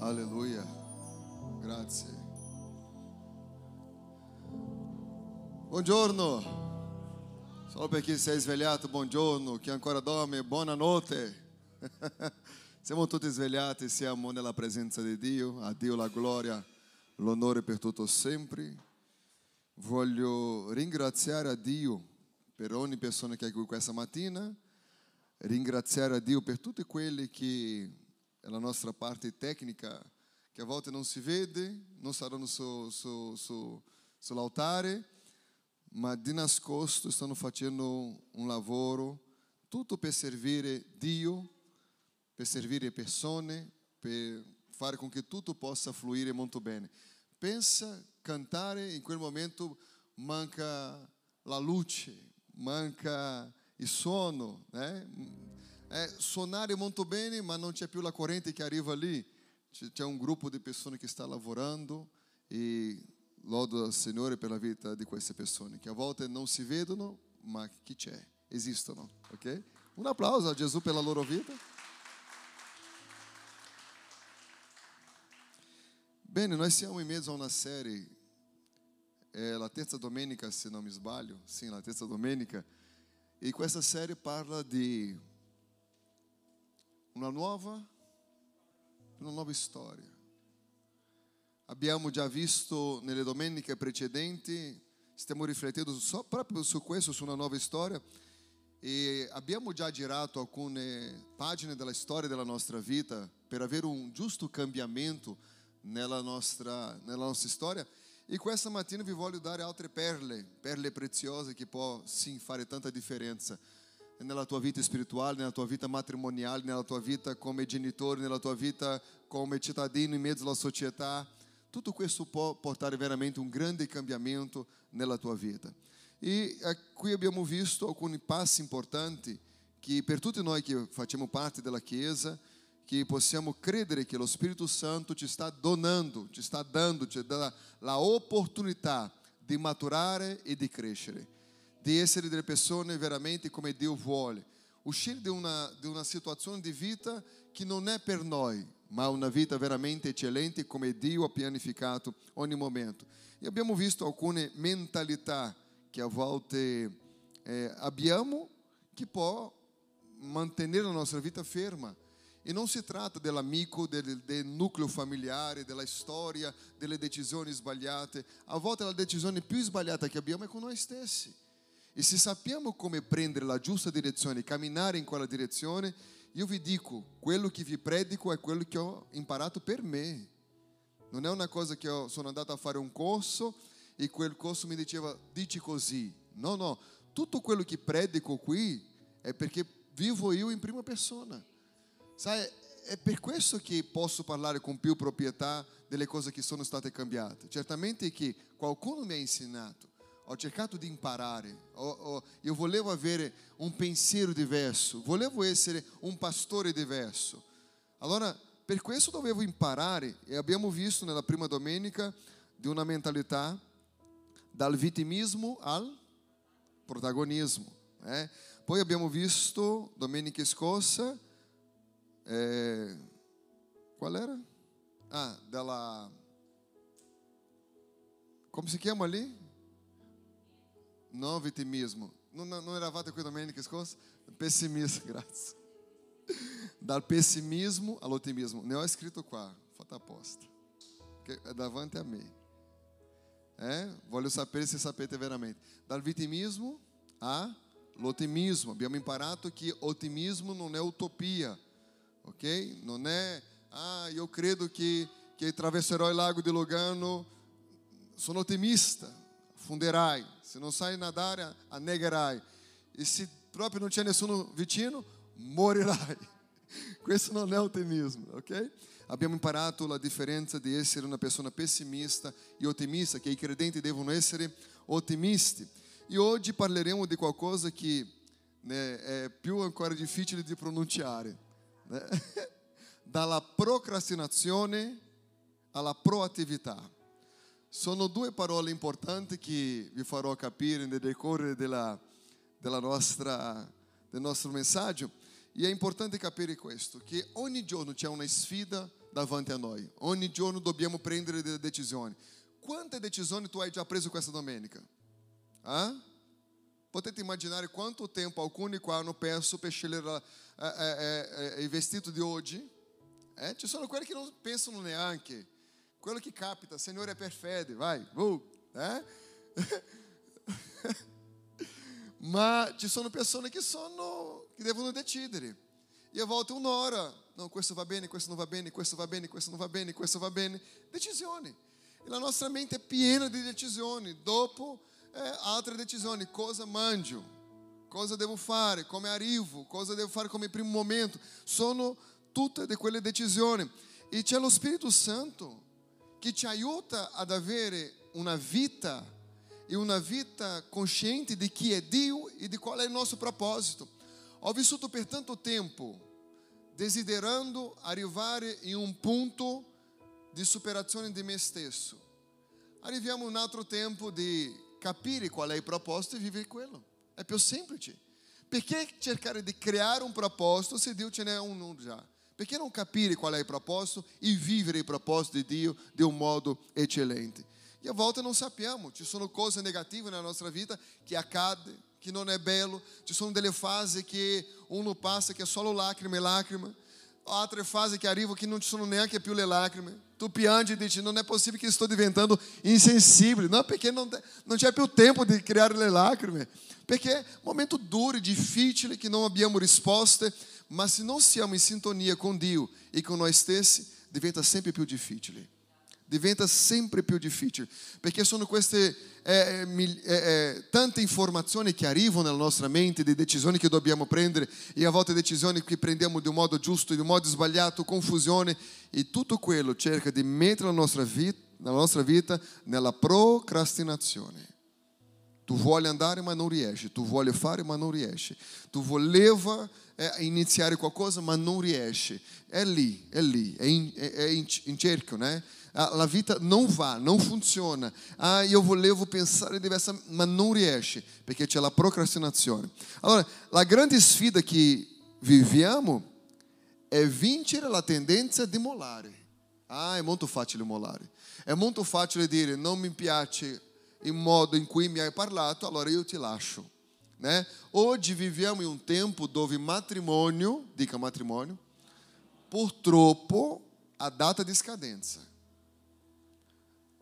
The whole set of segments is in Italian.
Alleluia. Grazie. Buongiorno. Solo per chi si è svegliato, buongiorno. Chi ancora dorme, buonanotte. Siamo tutti svegliati, siamo nella presenza di Dio. A Dio la gloria, l'onore per tutto sempre. Voglio ringraziare a Dio per ogni persona che è qui questa mattina, ringraziare a Dio per tutti quelli che é a nossa parte técnica, que a volta não se vede, não está no seu, seu, seu, seu altar, mas de nas costas estão fazendo um lavoro, tudo para servir Dio, para servir pessoas, para fazer com que tudo possa fluir muito bem. Pensa cantar em quel momento manca la luce, manca o sono, né? eh, sonare muito bem, mas não c'è più la corrente que arriva ali. C'è um grupo de pessoas que está lavorando e lodo ao Senhor pela vida de queste pessoas que a volta não se vedono, ma que c'è, esistono, ok? Um aplauso a Jesus pela loro vida. Bene, nós siamo in mezzo a uma série, é, La Terza Domenica, se não me esbalho, sim, La Terza Domenica, e com essa série parla de una nuova, una nuova storia. Abbiamo già visto nelle domeniche precedenti, stiamo riflettendo so, proprio su questo, su una nuova storia, e abbiamo già girato alcune pagine della storia della nostra vita per avere un giusto cambiamento nella nostra, nella nostra storia. E questa mattina vi voglio dare altre perle, perle preziose che può sim fare tanta differenza nella tua vita spirituale, nella tua vita matrimoniale, nella tua vita come genitore, nella tua vita come cittadino in mezzo alla società. Tutto questo può portare veramente un grande cambiamento nella tua vita. E qui abbiamo visto alcuni passi importanti che per tutti noi che facciamo parte della Chiesa, che possiamo credere che lo Spirito Santo ci sta donando, ci sta dando, ci dà la opportunità di maturare e di crescere, di essere delle persone veramente come Dio vuole, uscire di una, di una situazione di vita che non è per noi, ma una vita veramente eccellente come Dio ha pianificato ogni momento. E abbiamo visto alcune mentalità che a volte eh, abbiamo che può mantenere la nostra vita ferma. E non si tratta dell'amico, del, del nucleo familiare, della storia, delle decisioni sbagliate. A volte la decisione più sbagliata che abbiamo è con noi stessi. E se sappiamo come prendere la giusta direzione, camminare in quella direzione, io vi dico, quello che vi predico è quello che ho imparato per me. Non è una cosa che sono andato a fare un corso e quel corso mi diceva dici così. No, no, tutto quello che predico qui è perché vivo io in prima persona. Sai, è per questo che posso parlare con più proprietà delle cose che sono state cambiate. Certamente che qualcuno mi ha insegnato, ho cercato di imparare, ho, ho, io volevo avere un pensiero diverso, volevo essere un pastore diverso. Allora, per questo dovevo imparare e abbiamo visto nella prima domenica di una mentalità dal vittimismo al protagonismo. Eh? Poi abbiamo visto domenica scorsa eh, qual era? Ah, della come si chiama lì? Não vitimismo. Não, era vata com domenica escoça? Pessimismo, graças. Dar pessimismo ao otimismo. Não é escrito qua, falta aposta. Davante amei. É? é? Voglio saber se saber veramente. Dar vitimismo a Otimismo. Abbiamo imparato que otimismo não é utopia, ok? Não é, ah, eu credo que, que atravessarò o lago de Lugano, sono otimista, funderai. Se non sai nadare, annegherai. E se proprio non c'è nessuno vicino, morirai. Questo non è ottimismo, ok? Abbiamo imparato la differenza di essere una persona pessimista e ottimista, che i credenti devono essere ottimisti. E oggi parleremo di qualcosa che né, è più ancora difficile di pronunciare. Né? Dalla procrastinazione alla proattività. Sono due parole importanti che vi farò capire nel decorrere della, della nostra, del nostro messaggio. E è importante capire questo, che ogni giorno c'è una sfida davanti a noi. Ogni giorno dobbiamo prendere delle decisioni. Quante decisioni tu hai già preso questa domenica? Ah? Potete immaginare quanto tempo alcuni qua hanno perso per scegliere eh, eh, eh, il vestito di oggi? Eh? Ci sono quelli che non pensano neanche. Quello che capita, Signore, per fede, vai, uh, eh? Ma ci sono persone che, sono, che devono decidere. E a volte un'ora, não, questo va bene, questo non va bene, questo va bene, questo non va bene, questo va bene. Decisioni. E la nostra mente è piena di decisioni. Dopo eh, altre decisioni, cosa mangio, cosa devo fare, come arrivo, cosa devo fare come primo momento. Sono tutte di quelle decisioni. E c'è lo Spirito Santo che ti aiuta ad avere una vita e una vita consciente di chi è Dio e di qual è il nostro proposito. Ho vissuto per tanto tempo desiderando arrivare in un punto di superazione di me stesso. Arriviamo in tempo di capire qual è il proposito e vivere quello. È più semplice. Perché cercare di creare un proposito se Dio ce n'è uno già? Perché non capire qual è il proposito e vivere il proposito di Dio di un modo eccellente? E a volte non sappiamo, ci sono cose negative nella nostra vita che accade, che non è bello, ci sono delle fasi che uno passa che è solo lacrime e lacrime, altre fasi che arrivano che non ci sono neanche più le lacrime. Tu piangi e dici, non è possibile che sto diventando insensibile. Não, perché non, non c'è più tempo di creare le lacrime. Perché è un momento duro difficile che non abbiamo risposte, ma se non siamo in sintonia con Dio e con noi stessi, diventa sempre più difficile. Diventa sempre più difficile, perché sono queste eh, eh, eh, tante informazioni che arrivano nella nostra mente, di decisioni che dobbiamo prendere, e a volte decisioni che prendiamo di un modo giusto, di un modo sbagliato, confusione, e tutto quello cerca di mettere la nostra vita, la nostra vita nella procrastinazione. Tu vuoi andare ma non riesci, tu vuoi fare ma non riesci, tu voleva é iniziare qualcosa, ma non riesce. È lì, è lì, è in, è, in, in cerchio, né? A vita não va, não funciona. Ah, io volevo pensare diversa, ma non riesce, perché c'è la procrastinazione. Allora, la grande sfida che viviamo è vincere la tendenza di mollare. Ah, è molto facile mollare. È molto facile dire non mi piace il modo in cui mi hai parlato, allora io ti lascio. Né? Hoje vivemos em um tempo dove matrimônio, dica matrimônio, por tropo a data di scadenza.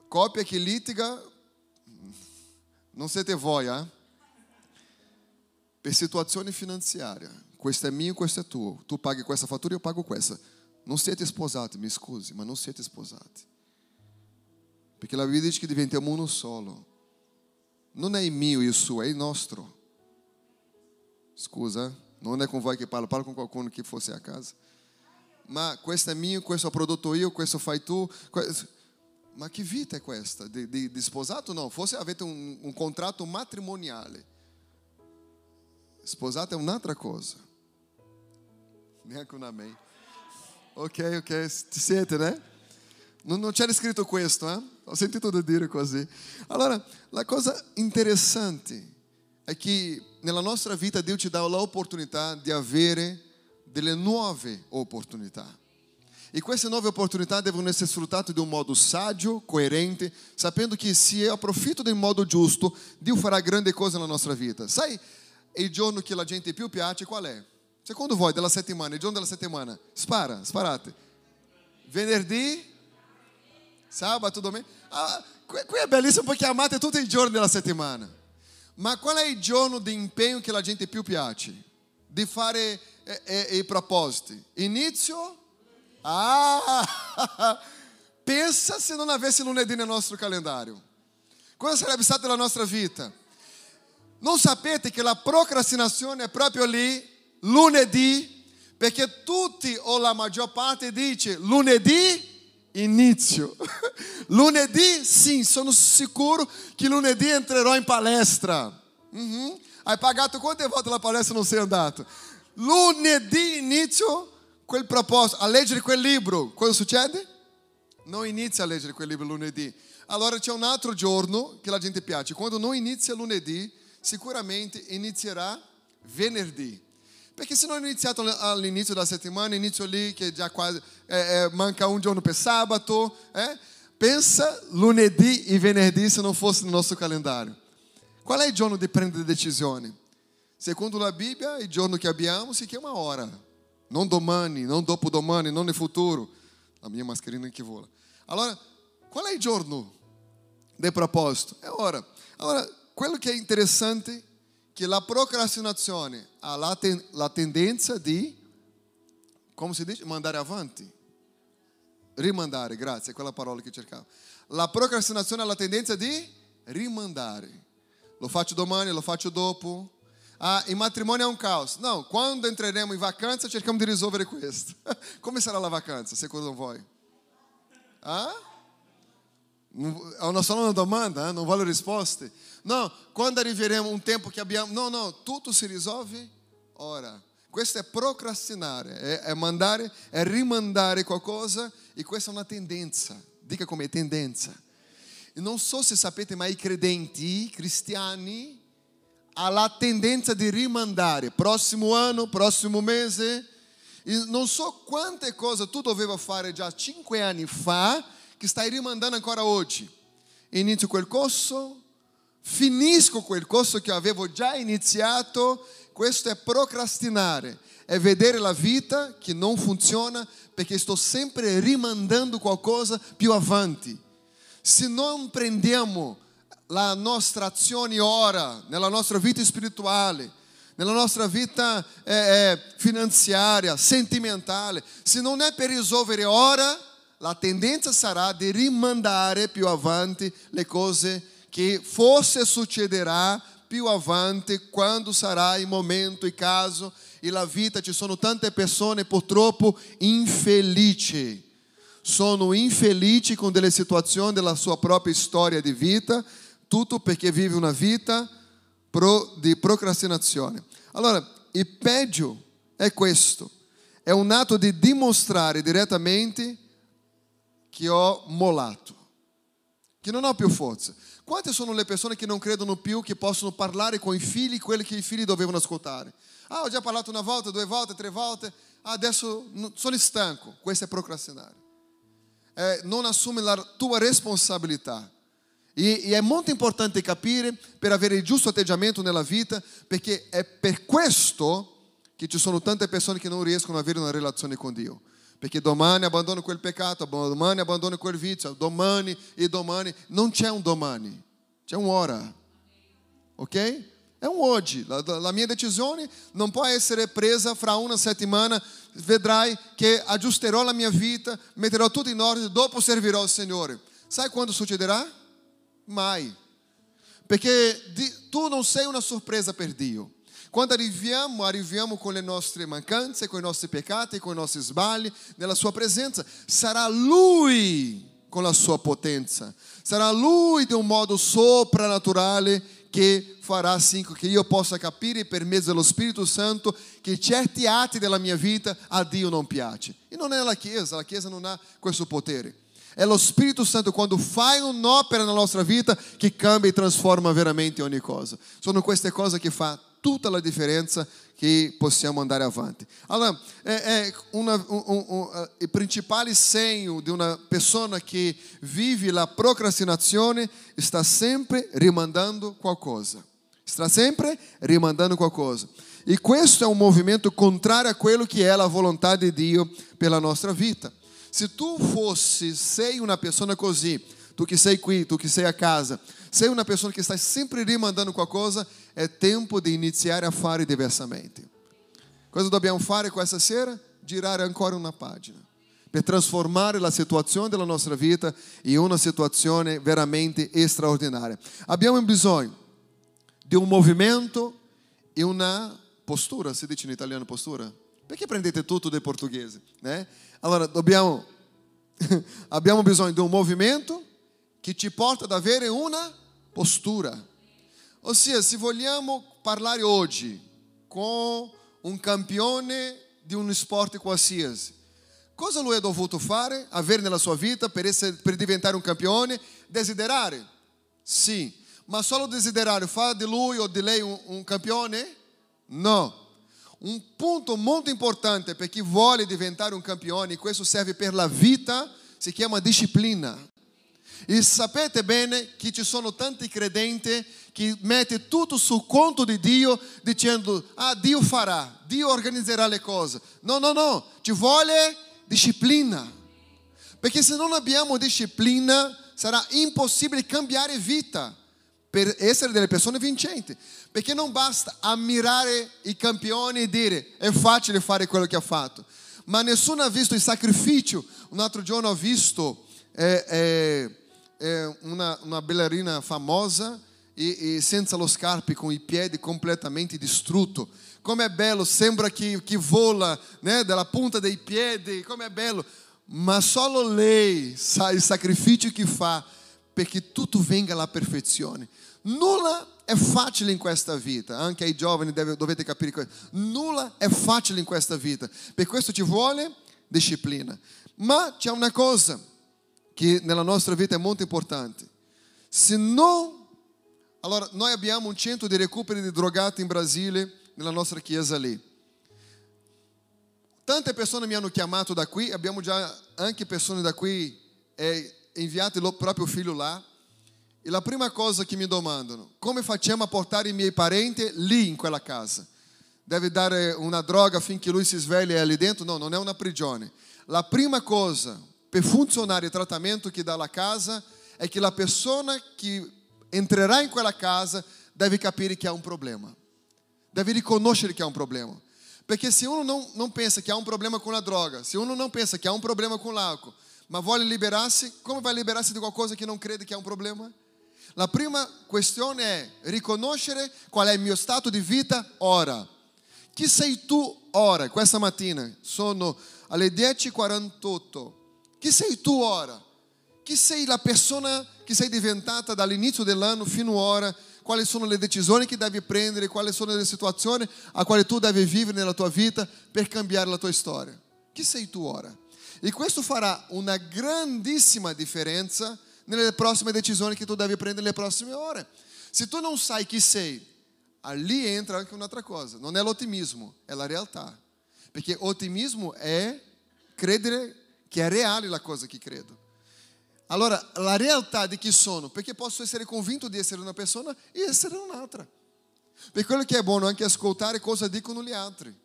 Copia che litiga, non siete voi, eh? Per situazione finanziaria. Questo è mio, questo è tuo. Tu paghi questa fattura, io pago questa. Non siete sposati, mi scusi, ma non siete sposati. Perché la Bibbia dice che diventiamo uno solo. Non è il mio il suo, è il nostro. Scusa, non è con voi che parlo, parlo con qualcuno che fosse a casa. Ma questo è mio, questo ho prodotto io, questo fai tu. Ma che vita è questa? Di, di, di sposato no, forse avete un, un contratto matrimoniale. Sposato è un'altra cosa. Neanche un amen. Ok, ok, ci siete, né? Non, non c'era scritto questo, eh? Ho sentito dire così. Allora, la cosa interessante è che nella nostra vita Dio ci dà l'opportunità di avere delle nuove opportunità. E queste nuove opportunità devono essere sfruttate di un modo saggio, coerente, sapendo che se io approfitto del modo giusto, Dio farà grandi cose nella nostra vita. Sai il giorno che la gente più piace qual è? Secondo voi della settimana, il giorno della settimana? Spara, sparate. Venerdì, sabato, domenica. Ah, qui è bellissimo perché amate tutti i giorni della settimana. Ma qual è il giorno di impegno che la gente più piace? Di fare eh, eh, i propositi? Inizio? Ah! Pensa se non avesse lunedì nel nostro calendario. Cosa sarebbe stata la nostra vita? Non sapete che la procrastinazione è proprio lì, lunedì, perché tutti o la maggior parte dice lunedì inizio. lunedì, sim, sono sicuro che lunedì entrerò in palestra. Uhum. Hai pagato quante volte la palestra non sei andato? Lunedì inizio quel proposito, a leggere quel libro. Cosa succede? Non inizia a leggere quel libro lunedì. Allora c'è un altro giorno che la gente piace. Quando non inizia lunedì, sicuramente inizierà venerdì. Perché se non è iniziato all'inizio della settimana, inizio lì che già quasi eh, eh, manca un giorno per sabato, eh? pensa lunedì e venerdì se non fosse no nostro calendário. Qual è il giorno di prendere decisioni? Secondo la Bibbia, il giorno che abbiamo si chiama ora. Non domani, non dopodomani, non nel futuro. La mia mascherina che vola. Allora, qual è il giorno del proposito? È ora. Allora, quello che è interessante che la procrastinazione ha la, ten, la tendenza di, come si dice, mandare avanti. Rimandare, grazie, è quella parola che cercavo. La procrastinazione ha la tendenza di rimandare. Lo faccio domani, lo faccio dopo. Ah, in matrimonio è un caos. Não, quando entreremo in vacanza cerchiamo di risolvere questo. Come sarà la vacanza, secondo voi? Ah? Una solo una domanda, eh? non voglio risposte. No, quando arriveremo un tempo che abbiamo... No, no, tutto si risolve ora. Questo è procrastinare, è, è mandare, è rimandare qualcosa e questa è una tendenza. Dica come tendenza. Non so se sapete, ma i credenti cristiani hanno la tendenza di rimandare. Prossimo anno, prossimo mese. E non so quante cose tu doveva fare già cinque anni fa che stai rimandando ancora oggi. Inizio quel corso, finisco quel corso che avevo già iniziato. Questo è procrastinare, è vedere la vita che non funziona perché sto sempre rimandando qualcosa più avanti. Se non prendiamo la nostra azione ora, nella nostra vita spirituale, nella nostra vita eh, eh, finanziaria, sentimentale, se non è per risolvere ora, la tendenza sarà di rimandare più avanti le cose che forse succederà più avanti quando sarà il momento e caso e la vita ci sono tante persone purtroppo infelici. Sono infelici con delle situazioni della sua propria storia di vita tutto perché vive una vita pro, di procrastinazione. Allora il peggio è questo. È un atto di dimostrare direttamente che ho mollato che non ho più forza quante sono le persone che non credono più che possono parlare con i figli quello che i figli dovevano ascoltare? Ah, ho già parlato una volta, due volte, tre volte, ah, adesso sono stanco. Questo è procrastinare. Eh, non assumi la tua responsabilità. E, e, è molto importante capire per avere il giusto atteggiamento nella vita, perché è per questo che ci sono tante persone che non riescono ad avere una relazione con Dio. Perché domani abbandono quel peccato, domani abbandono quel vizio, domani e domani. Non c'è un domani, c'è un ora. Ok? È un oggi. La, la mia decisione non può essere presa fra una settimana. Vedrai che aggiusterò la mia vita, metterò tutto in ordine, dopo servirò il Signore. Sai quando succederà? Mai. Perché tu non sei una sorpresa per Dio. Quando arriviamo, arriviamo con le nostre mancanze, con i nostri peccati, con i nostri sbagli, nella sua presenza. Sarà Lui con la sua potenza. Sarà Lui di un modo soprannaturale che farà sì che io possa capire per mezzo dello Spirito Santo che certi atti della mia vita a Dio non piace. E non è la Chiesa, la Chiesa non ha questo potere. È lo Spirito Santo quando fai un'opera nella nostra vita che cambia e trasforma veramente ogni cosa. Sono queste cose che fa tutta la differenza che possiamo andare avanti. Allora, è, è una, un, un, un, eh, il principale segno di una persona che vive la procrastinazione sta sempre rimandando qualcosa. Sta sempre rimandando qualcosa. E questo è un movimento contrário a quello che è la volontà di Dio per la nostra vita. Se tu fossi, sei una persona così, tu che sei qui, tu che sei a casa, sei una persona che sta sempre rimandando qualcosa, è tempo di iniziare a fare diversamente. Cosa dobbiamo fare questa sera? Girare ancora una pagina per trasformare la situazione della nostra vita in una situazione veramente straordinaria. Abbiamo bisogno di un movimento e una postura, si dice in italiano postura? Perché prendete tutto del portoghese? Né? Allora, dobbiamo, abbiamo bisogno di un movimento che ci porta ad avere una postura. Ossia, se vogliamo parlare oggi con un campione di un sport qualsiasi, cosa lui ha dovuto fare, avere nella sua vita per, essere, per diventare un campione? Desiderare? Sì. Ma solo desiderare fa di lui o di lei un, un campione? No. Un punto molto importante per chi vuole diventare un campione, e questo serve per la vita, si chiama disciplina. E sapete bene che ci sono tanti credenti che mettono tutto sul conto di Dio dicendo, ah, Dio farà, Dio organizzerà le cose. No, no, no, ci vuole disciplina. Perché se non abbiamo disciplina sarà impossibile cambiare vita per essere delle persone vincenti. Perché non basta ammirare i campioni e dire è facile fare quello che ha fatto. Ma nessuno ha visto il sacrificio. Un altro giorno ho visto eh, eh, eh, una, una, ballerina famosa e, e, senza lo scarpe, con i piedi completamente distrutto. Come è bello, sembra che, che vola né, dalla punta dei piedi, come è bello. Ma solo lei sa il sacrificio che fa perché tutto venga alla perfezione. Nulla è facile in questa vita, anche ai giovani deve, dovete capire questo. Nulla è facile in questa vita, per questo ci vuole disciplina. Ma c'è una cosa che nella nostra vita è molto importante. Se non allora, noi abbiamo un centro di recupero di drogati in Brasile, nella nostra chiesa lì. Tante persone mi hanno chiamato da qui, abbiamo già anche persone da qui eh, inviato il proprio figlio là. E la prima cosa che mi domandano, come facciamo a portare i miei parenti lì in quella casa? Deve dare una droga finché lui si sveglia lì dentro? No, non è una prigione. La prima cosa per funzionare il trattamento che dà la casa è che la persona che entrerà in quella casa deve capire che ha un problema. Deve riconoscere che ha un problema. Perché se uno non, non pensa che ha un problema com a droga, se uno não pensa que há um problema com l'álcool, mas vuole liberar-se, como vai liberar-se de qualquer coisa que não crede que há um problema? La prima questione è riconoscere qual è il mio stato di vita ora. Chi sei tu ora? Questa mattina sono alle 10.48. Chi sei tu ora? Chi sei la persona che sei diventata dall'inizio dell'anno fino ora? Quali sono le decisioni che devi prendere? Quali sono le situazioni a quali tu devi vivere nella tua vita per cambiare la tua storia? Chi sei tu ora? E questo farà una grandissima differenza nelle prossime decisioni che tu devi prendere nelle prossime ore. Se tu não sai chi sei, ali entra anche un'altra cosa. Non è l'ottimismo, è la realtà. Perché ottimismo è credere che è reale la cosa che credo. Allora, la realtà di chi sono, perché posso essere convinto di essere una persona e essere un'altra. Per quello che è buono anche ascoltare cosa dicono gli altri.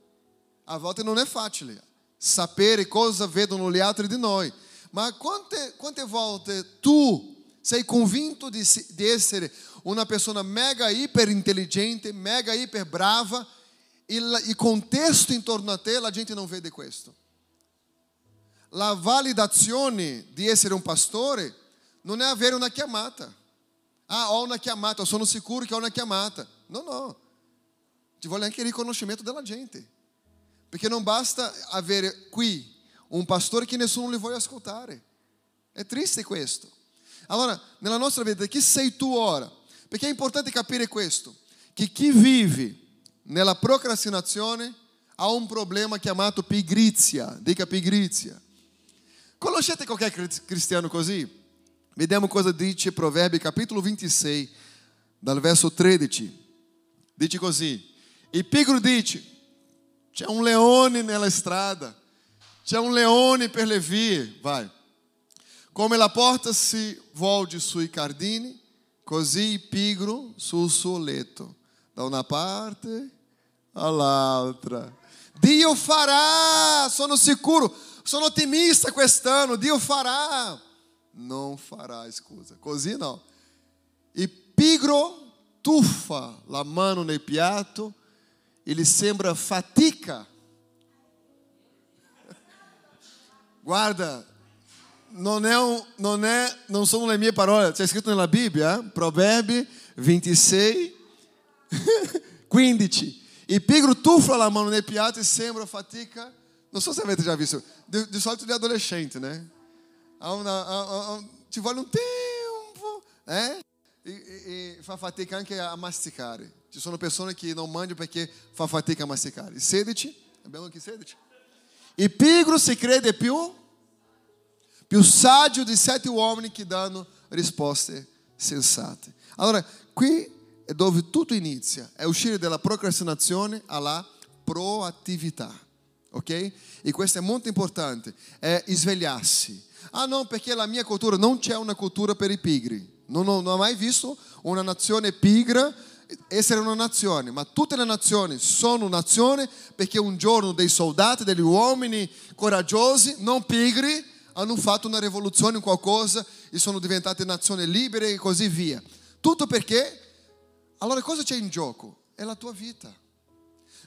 A volte non è facile sapere cosa vedono gli altri di noi. Ma quante, quante volte tu sei convinto di, di essere una persona mega iper intelligente, mega iper brava e il contesto intorno a te la gente non vede questo? La validazione di essere un pastore non è avere una chiamata. Ah, ho una chiamata, sono sicuro che ho una chiamata. No, no. Ci vuole anche il riconoscimento della gente. Perché non basta avere qui un pastore che nessuno li vuole ascoltare. È triste questo. Allora, nella nostra vita, chi sei tu ora? Perché è importante capire questo, che chi vive nella procrastinazione ha un problema chiamato pigrizia. Dica pigrizia. Conoscete qualche cristiano così? Vediamo cosa dice Proverbi capitolo 26, dal verso 13. Dice così: Il pigro dice, c'è un leone nella strada c'è un leone per le vie, vai. Come la porta si volge sui cardini, così pigro sul suo letto, da una parte all'altra. Dio farà, sono sicuro, Sono otimista quest'anno, Dio fará. Não fará, scusa, così no. E pigro tuffa la mano nel piatto, ele sembra fatica. Guarda, não é um, não é, não são le mie parole, está escrito na Bíblia, Provérbio 26, 15. E pigro tufla la mano nel piatto e sembra fatica. Non so se avete già visto, di, di solito di adolescente, né? Ha una, ha, ha, ci vuole un tempo, eh? E, e, e, fa fatica anche a masticare. Ci sono persone che non mangiano perché fa fatica a masticare. 16, abbiamo anche 16. Il pigro si crede più, più saggio di sette uomini che danno risposte sensate. Allora, qui è dove tutto inizia, è uscire dalla procrastinazione alla proattività, ok? E questo è molto importante, è svegliarsi. Ah no, perché la mia cultura non c'è una cultura per i pigri. Non ho, non ho mai visto una nazione pigra essere una nazione, ma tutte le nazioni sono nazioni perché un giorno dei soldati, degli uomini coraggiosi, non pigri, hanno fatto una rivoluzione qualcosa e sono diventate nazioni libere e così via. Tutto perché, allora cosa c'è in gioco? È la tua vita.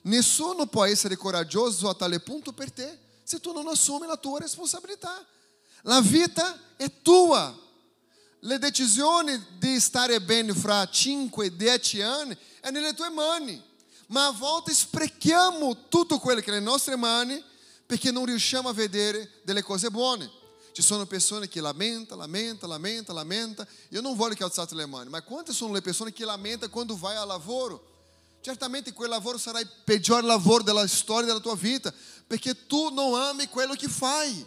Nessuno può essere coraggioso a tale punto per te se tu non assumi la tua responsabilità. La vita è tua. Le decisioni di stare bene fra 5-10 anni è nelle tue mani. Ma a volte sprechiamo tutto quello che è nelle nostre mani perché non riusciamo a vedere delle cose buone. Ci sono persone che lamentano, lamentano, lamentano, lamentano. Io non voglio che alzate le mani, ma quante sono le persone che lamentano quando vai al lavoro? Certamente quel lavoro sarà il peggior lavoro della storia della tua vita, perché tu non ami quello che fai.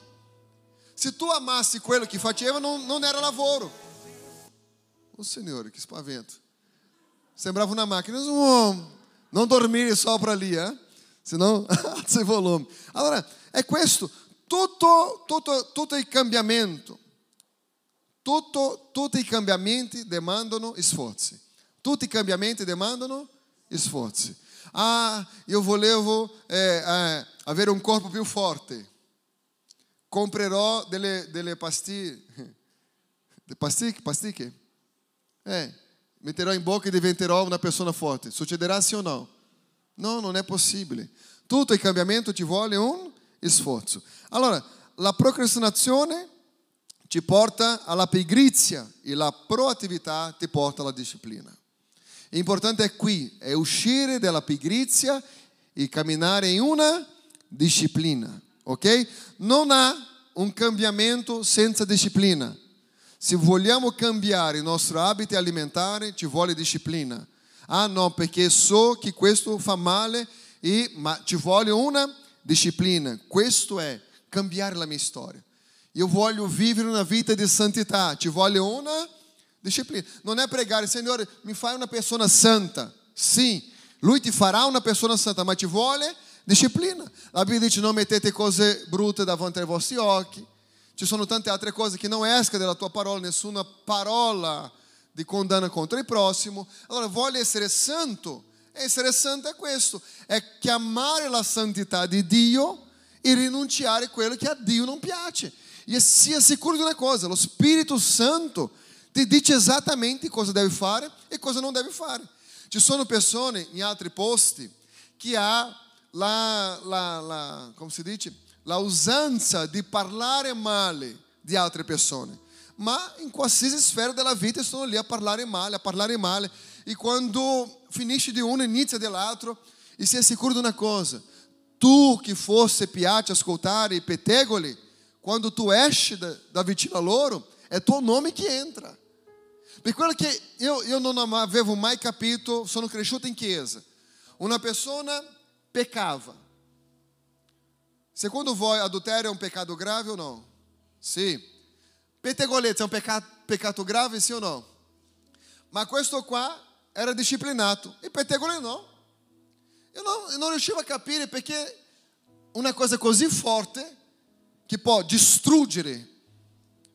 Se tu amassi quello che faceva, non, non era lavoro. O Signore, che spavento. Sembrava una macchina. Não, não dormire sopra lì, eh? senão il volume. Allora, è questo. Tutto, tutto, tutto il cambiamento. Tutto, tutti i cambiamenti demandano sforzi. Tutti i cambiamenti demandano sforzi. Ah, io volevo eh, eh, avere un corpo più forte. Comprerò delle, delle pastiglie. Pasticche? Pasticche? Eh, metterò in bocca e diventerò una persona forte. Succederà sì o no? No, non è possibile. Tutto il cambiamento ci vuole un sforzo. Allora, la procrastinazione ci porta alla pigrizia e la proattività ti porta alla disciplina. L'importante è qui, è uscire dalla pigrizia e camminare in una disciplina, ok? Non ha un cambiamento senza disciplina. Se vogliamo cambiare il nostro hábito alimentare, ci vuole disciplina. Ah no, perché so che questo fa male, e, ma ci vuole una disciplina. Questo è cambiare la mia storia. Io voglio vivere una vita di santità, ci vuole una disciplina Disciplina. Non é pregar, Senhor, mi fai una persona santa. Sim, Lui ti farà una persona santa, ma ci vuole disciplina. La Bibbia dice non mettete cose brutte davanti ai vostri occhi. Ci sono tante altre cose che non escono dalla tua parola, nessuna parola di condanna contro il prossimo. Allora, voglio essere santo. Essere santo è questo, è chiamare la santità di Dio e rinunciare a quello che a Dio non piace. E sia sicuro di una cosa, lo Spirito Santo ti dice esattamente cosa deve fare e cosa non deve fare. Ci sono persone in altri posti che ha la, la, la, come si dice, la usanza di parlare male di altre persone, ma in qualsiasi sfera della vita sono lì a parlare male, a parlare male e quando finisce di uno inizia dell'altro e è sicuro di una cosa, tu che forse piace ascoltare i pettegoli, quando tu esci da, da a loro, è tuo nome che entra. Per quello che io, io non avevo mai capito, sono cresciuto in chiesa. Una persona peccava. Secondo voi adulterio è un peccato grave o no? Sì. Pettegolezza è un peccato, peccato grave, sì o no? Ma questo qua era disciplinato. E pettegolezza no. Io non, non riuscivo a capire perché una cosa così forte che può distruggere,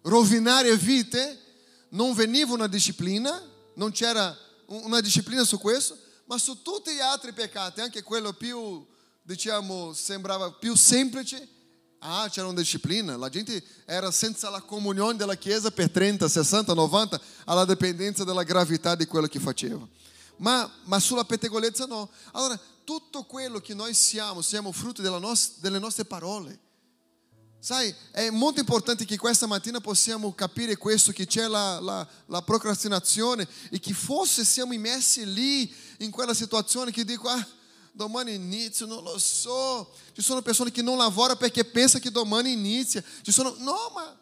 rovinare vite, non veniva una disciplina, non c'era una disciplina su questo, ma su tutti gli altri peccati, anche quello più, diciamo, sembrava più semplice, ah, c'era una disciplina, la gente era senza la comunione della Chiesa per 30, 60, 90, alla dipendenza della gravità di quello che faceva. Ma, ma sulla pettegolezza no. Allora, tutto quello che noi siamo, siamo frutto nos- delle nostre parole. Sai, è molto importante che questa mattina possiamo capire questo, che c'è la, la, la procrastinazione e che forse siamo immersi lì, in quella situazione che dico, ah, domani inizio, non lo so. Ci sono persone che non lavorano perché pensano che domani inizia. Ci sono, no, ma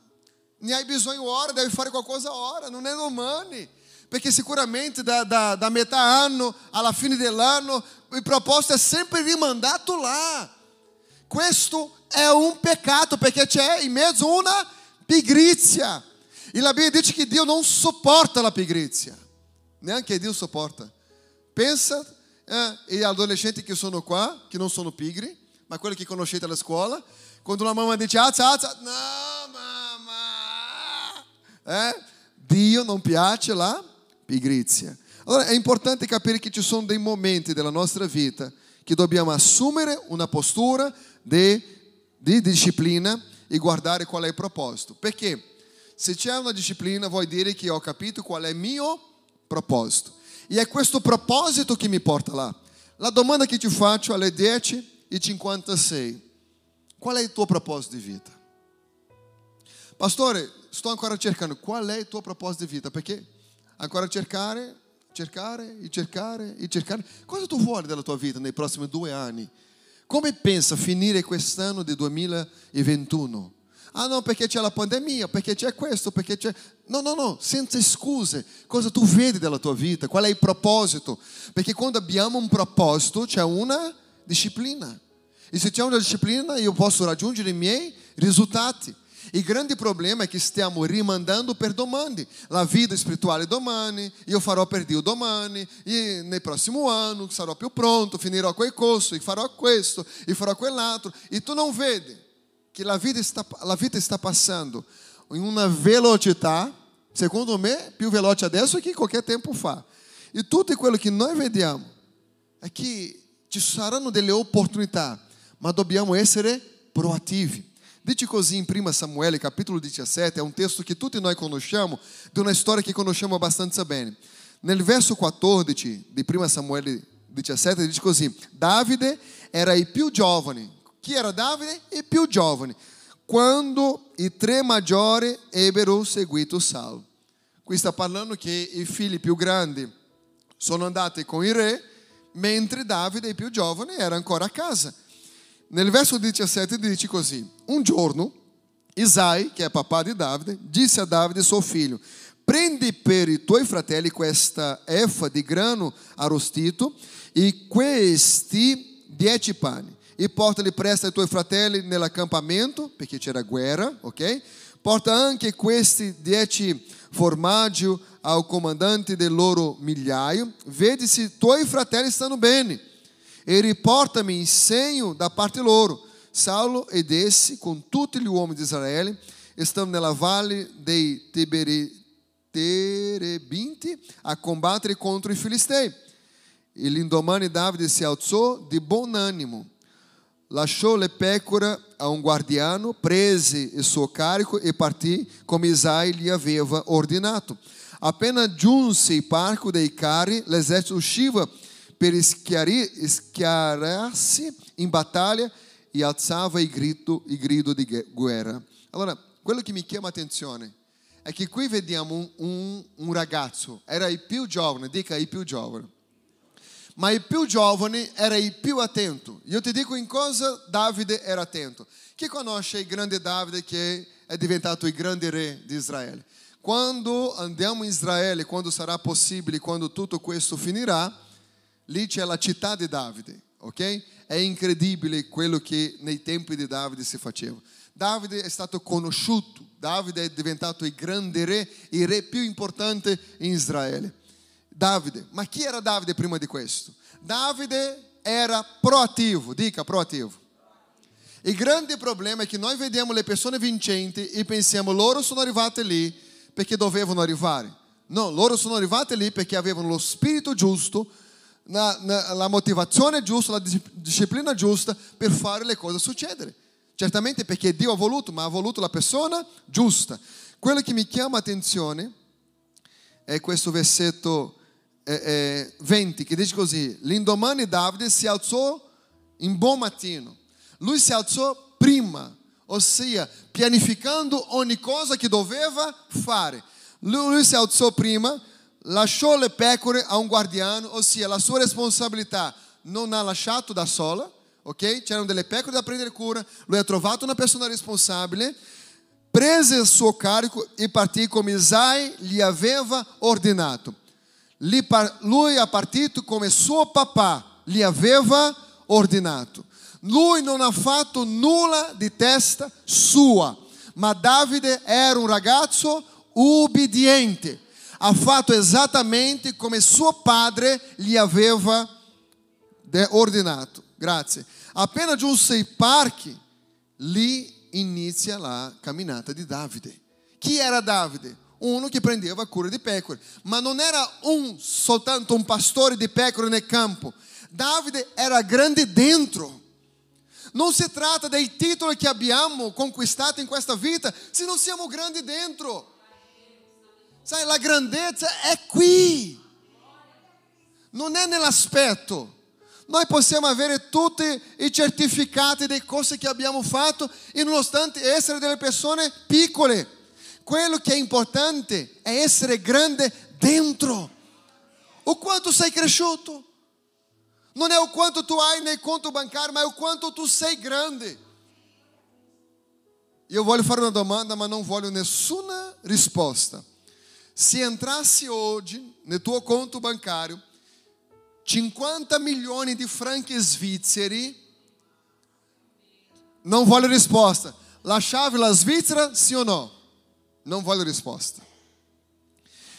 ne hai bisogno ora, devi fare qualcosa ora, non è domani. Perché sicuramente da, da, da metà anno alla fine dell'anno il proposito è sempre rimandato là. Questo è un peccato perché c'è in mezzo una pigrizia. E la Bibbia dice che Dio non sopporta la pigrizia. Neanche Dio sopporta. Pensa eh, e gli adolescenti che sono qua, che non sono pigri, ma quelli che conoscete alla scuola, quando la mamma dice alza, alza, no mamma, eh? Dio non piace la pigrizia. Allora è importante capire che ci sono dei momenti della nostra vita che dobbiamo assumere una postura di, di disciplina e guardare qual è il proposito. Perché se c'è una disciplina vuol dire che ho capito qual è il mio proposito. E è questo proposito che mi porta là. La domanda che ti faccio alle 10h56. Qual è il tuo proposito di vita? Pastore, sto ancora cercando. Qual è il tuo proposito di vita? Perché ancora cercare, cercare e cercare e cercare. Cosa tu vuoi dalla tua vita nei prossimi due anni? Come pensa finire quest'anno di 2021? Ah no, perché c'è la pandemia, perché c'è questo, perché c'è... No, no, no, senza scuse. Cosa tu vedi della tua vita? Qual è il proposito? Perché quando abbiamo un proposito c'è una disciplina. E se c'è una disciplina io posso raggiungere i miei risultati. Il grande problema è che stiamo rimandando per domani. La vita spirituale domani, io farò per Dio domani, e nel prossimo anno sarò più pronto, finirò quel corso, e farò questo, e farò quell'altro. E tu non vedi che la vita sta, la vita sta passando in una velocità, secondo me, più veloce adesso che qualche tempo fa. E tutto quello che noi vediamo è che ci saranno delle opportunità, ma dobbiamo essere proattivi. Dice così in 1 Samuele, capitolo 17, è un testo che tutti noi conosciamo, di una storia che conosciamo abbastanza bene. Nel verso 14 di 1 Samuele 17 dice così, Davide era il più giovane. Chi era Davide? Il più giovane. Quando i tre maggiori ebbero seguito Saulo. Qui sta parlando che i figli più grandi sono andati con il re, mentre Davide, il più giovane, era ancora a casa. Nel verso 17 dice così: Un giorno Isai, che è papà di Davide, disse a Davide, suo figlio: Prendi per i tuoi fratelli questa efa di grano arrostito e questi dieci pani. E portali presto ai tuoi fratelli nell'accampamento, perché c'era guerra, ok? Porta anche questi dieci formaggi ao comandante del loro migliaio, vedi se tuoi fratelli stanno bene e riporta-me em senho da parte loro. Saulo e desse com tutti gli uomini di Israele, estando nella valle dei Terebinti a combattere contra i filistei. E l'indomani Davide si alzò di buon animo, lasciò le pecore a un guardiano, prese il suo carico e partì come Isai gli aveva ordinato. Appena giunse il parco dei carri, l'esercito usciva per schiararsi in battaglia e alzava il grido, il grido di guerra. Allora, quello che mi chiama attenzione è che qui vediamo un, un, un ragazzo, era il più giovane, dica il più giovane, ma il più giovane era il più attento. Io ti dico in cosa Davide era attento. Chi conosce il grande Davide che è diventato il grande re di Israele? Quando andiamo in Israele, quando sarà possibile, quando tutto questo finirà, lì c'è la città di Davide, ok? È incredibile quello che nei tempi di Davide si faceva. Davide è stato conosciuto, Davide è diventato il grande re, il re più importante in Israele. Davide, ma chi era Davide prima di questo? Davide era proattivo, dica proattivo. Il grande problema è che noi vediamo le persone vincenti e pensiamo loro sono arrivate lì perché dovevano arrivare. No, loro sono arrivate lì perché avevano lo spirito giusto, na, na, la motivazione giusta, la disciplina giusta per fare le cose succedere. Certamente perché Dio ha voluto, ma ha voluto la persona giusta. Quello che mi chiama attenzione è questo versetto eh, eh, 20 che dice così, l'indomani Davide si alzò in buon mattino. Lui si alzò prima, ossia pianificando ogni cosa che doveva fare. Lui, lui si alzò prima lasciò le pecore a un guardiano, ossia la sua responsabilità non ha lasciato da sola, ok? C'erano delle pecore da prendere cura, lui ha trovato una persona responsabile, prese il suo carico e partì come Isai gli aveva ordinato. Lui ha partito come suo papà gli aveva ordinato. Lui non ha fatto nulla di testa sua, ma Davide era un ragazzo ubbidiente ha fatto esattamente come suo padre gli aveva ordinato. Grazie. Appena giunse ai parchi, lì inizia la camminata di Davide. Chi era Davide? Uno che prendeva cura di pecore, ma non era un soltanto un pastore di pecore nel campo. Davide era grande dentro. Non si tratta dei titoli che abbiamo conquistato in questa vita, se non siamo grandi dentro. Sai, la grandezza è qui, non è nell'aspetto. Noi possiamo avere tutti i certificati delle cose che abbiamo fatto e nonostante essere delle persone piccole. Quello che è importante è essere grande dentro. O quanto sei cresciuto. Non è o quanto tu hai nel conto bancário, ma è o quanto tu sei grande. Io voglio fare una domanda, ma non voglio nessuna risposta. se entrasse hoje no teu conto bancário 50 milhões de francos svizzeri, não vale resposta. La chave la Svizzera, sim ou não? Não vale resposta.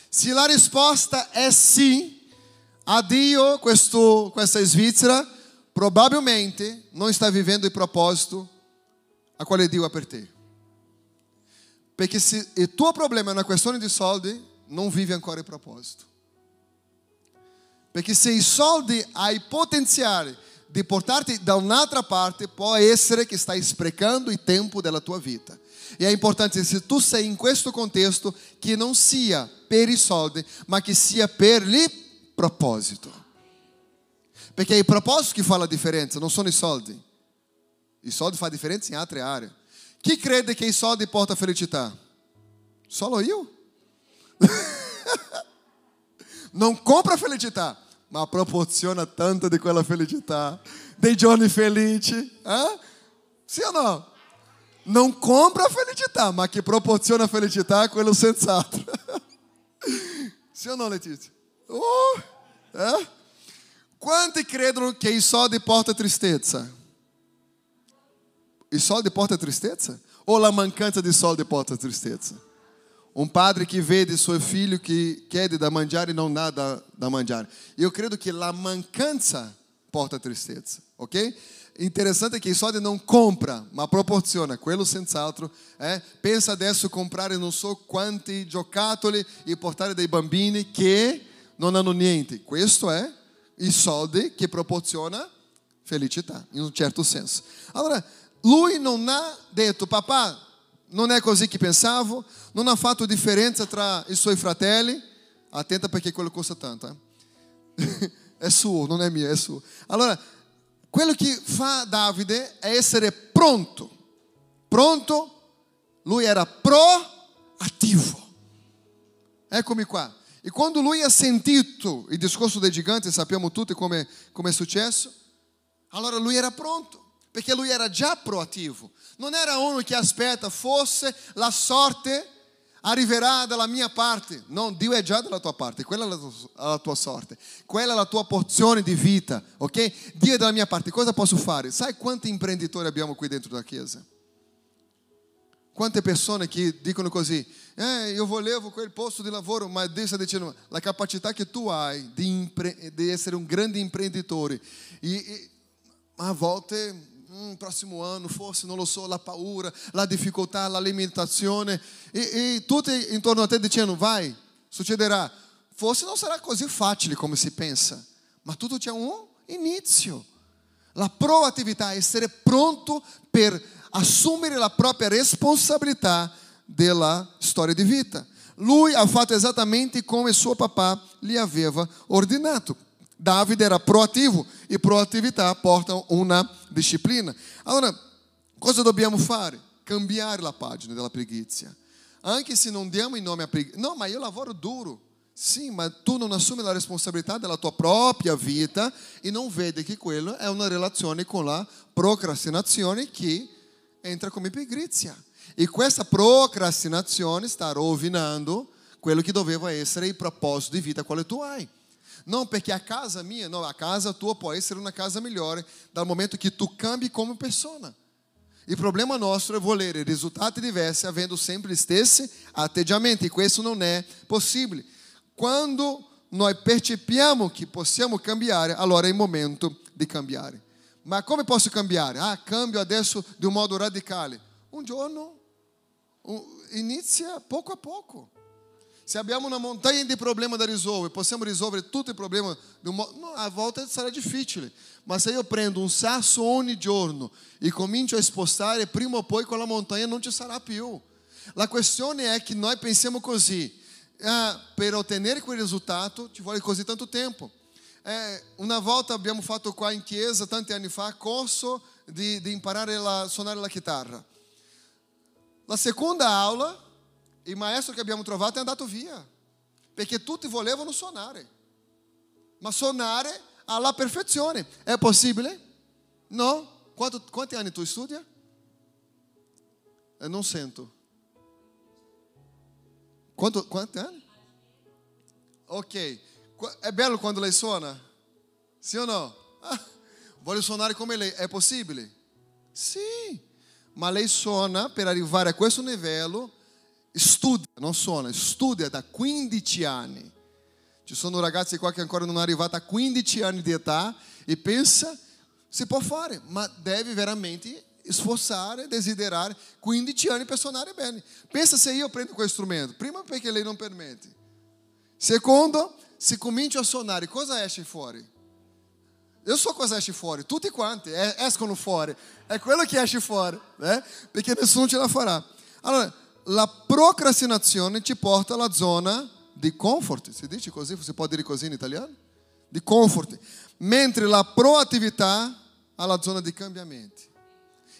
Se a resposta é sim, addio questo, questa Svizzera, provavelmente não está vivendo o propósito a qual Dio apertei. porque se o teu problema é uma questão de soldi, non vive ancora il proposito. Perché se i soldi hai potenziale di portarti da un'altra parte, può essere che stai sprecando il tempo della tua vita. E è importante, se tu sei in questo contesto, che non sia per i soldi, ma che sia per il proposito. Perché è il proposito che fa la differenza, non sono i soldi. I soldi fanno differenza in altre aree. Chi crede che i soldi portano felicità? Solo io? non compra felicità, ma proporziona tanto di quella felicità, dei giorni felici. Eh? Sì o no? Non compra felicità, ma che proporziona felicità, quello senz'altro. sì o no, Letizia? Oh, eh? Quanti credono che i soldi portano tristezza? I soldi portano tristezza? O la mancanza di soldi porta tristezza? Um padre que vede seu filho que quer da mangiare e não dá da, da mangiare. Eu credo que a mancança porta tristeza, ok? Interessante che i soldi non compra, ma proporziona, quello senz'altro. Eh? Pensa adesso comprare non so quanti giocattoli e portare dei bambini che non hanno niente. Questo è i soldi che proporziona felicità, in un certo senso. Allora, lui non ha detto, papà, non è così che pensavo, non ha fatto differenza tra i suoi fratelli. Attenta perché quello costa tanto. Eh? è suo, non è mio, è suo. Allora, quello che fa Davide è essere pronto. Pronto? Lui era proattivo. Eccomi qua. E quando lui ha sentito il discorso dei giganti, sappiamo tutti come, come è successo, allora lui era pronto perché lui era già proattivo. Non era uno che aspetta, forse la sorte arriverà dalla mia parte. No, Dio è già dalla tua parte, quella è la tua, la tua sorte, quella è la tua porzione di vita, ok? Dio è dalla mia parte, cosa posso fare? Sai quanti imprenditori abbiamo qui dentro della Chiesa? Quante persone che dicono così, eh, io volevo quel posto di lavoro, ma Dio sta dicendo, la capacità che tu hai di, impre- di essere un grande imprenditore, e, e, a volte mm, prossimo anno, forse non lo so, la paura, la difficoltà, la limitazione, e, e tutti intorno a te dicendo, vai, succederà. Forse non sarà così facile come si pensa, ma tutto c'è un inizio. La proattività, essere pronto per assumere la propria responsabilità della storia di vita. Lui ha fatto esattamente come suo papà gli aveva ordinato. Davide era proattivo e proattività porta una disciplina. Allora, cosa dobbiamo fare? Cambiare la pagina della preghiera. Anche se non diamo il nome a preghiera. No, ma io lavoro duro. Sim, ma tu non assumi la responsabilità della tua propria vita e non vedi che quello è una relazione con la procrastinazione che entra come pigrizia. E questa procrastinazione sta rovinando quello che doveva essere il proposito di vita quale tu hai. Não, porque a casa minha, não, a casa tua pode ser uma casa melhor, dal momento que tu cambie como pessoa. E o problema nosso é voler resultado diverso, havendo sempre stesse atendimento, e isso não é possível. Quando nós percepiamo que possamos cambiar, agora é o momento de cambiar. Mas como posso cambiar? Ah, cambio adesso de um modo radicale. Um giorno, inicia pouco a pouco. Se abbiamo una montagna di problemi da i problemi di un modo. No, a volta sarà difficile. Ma se io prendo un sasso ogni giorno e comincio a spostare, prima o poi quella montagna non ci sarà più. La questione è che noi pensiamo così. Ah, per ottenere quel risultato ci vuole così tanto tempo. Eh, una volta abbiamo fatto qua in chiesa, tanti anni fa, corso di, di imparare a suonare la chitarra. La seconda aula, il maestro che abbiamo trovato è andato via, perché tutti volevano suonare. Ma suonare alla perfezione. È possibile? No? Quanto, quanti anni tu studi? Eu não sento. Quanto, quanti anni? Ok. È bello quando lei suona? Sì o no? Ah, voglio suonare come lei. È possibile? Sì. Ma lei suona per arrivare a questo livello. Studia, non suona, studia da 15 anni. Ci sono ragazzi qua che ancora non hanno arrivato a 15 anni di età e pensa, si può fare, ma deve veramente sforzare, desiderare 15 anni per suonare bene. Pensa se io prendo questo strumento, prima perché lei non permette. Secondo, se comincio a suonare, cosa esce fuori? Eu so cosa esce fuori, tutti quanti escono fuori, è quello che esce fuori, né? perché nessuno ce la farà. Allora, la procrastinazione ci porta alla zona di comfort, si dice così, si può dire così in italiano? Di comfort, mentre la proattività alla zona di cambiamenti.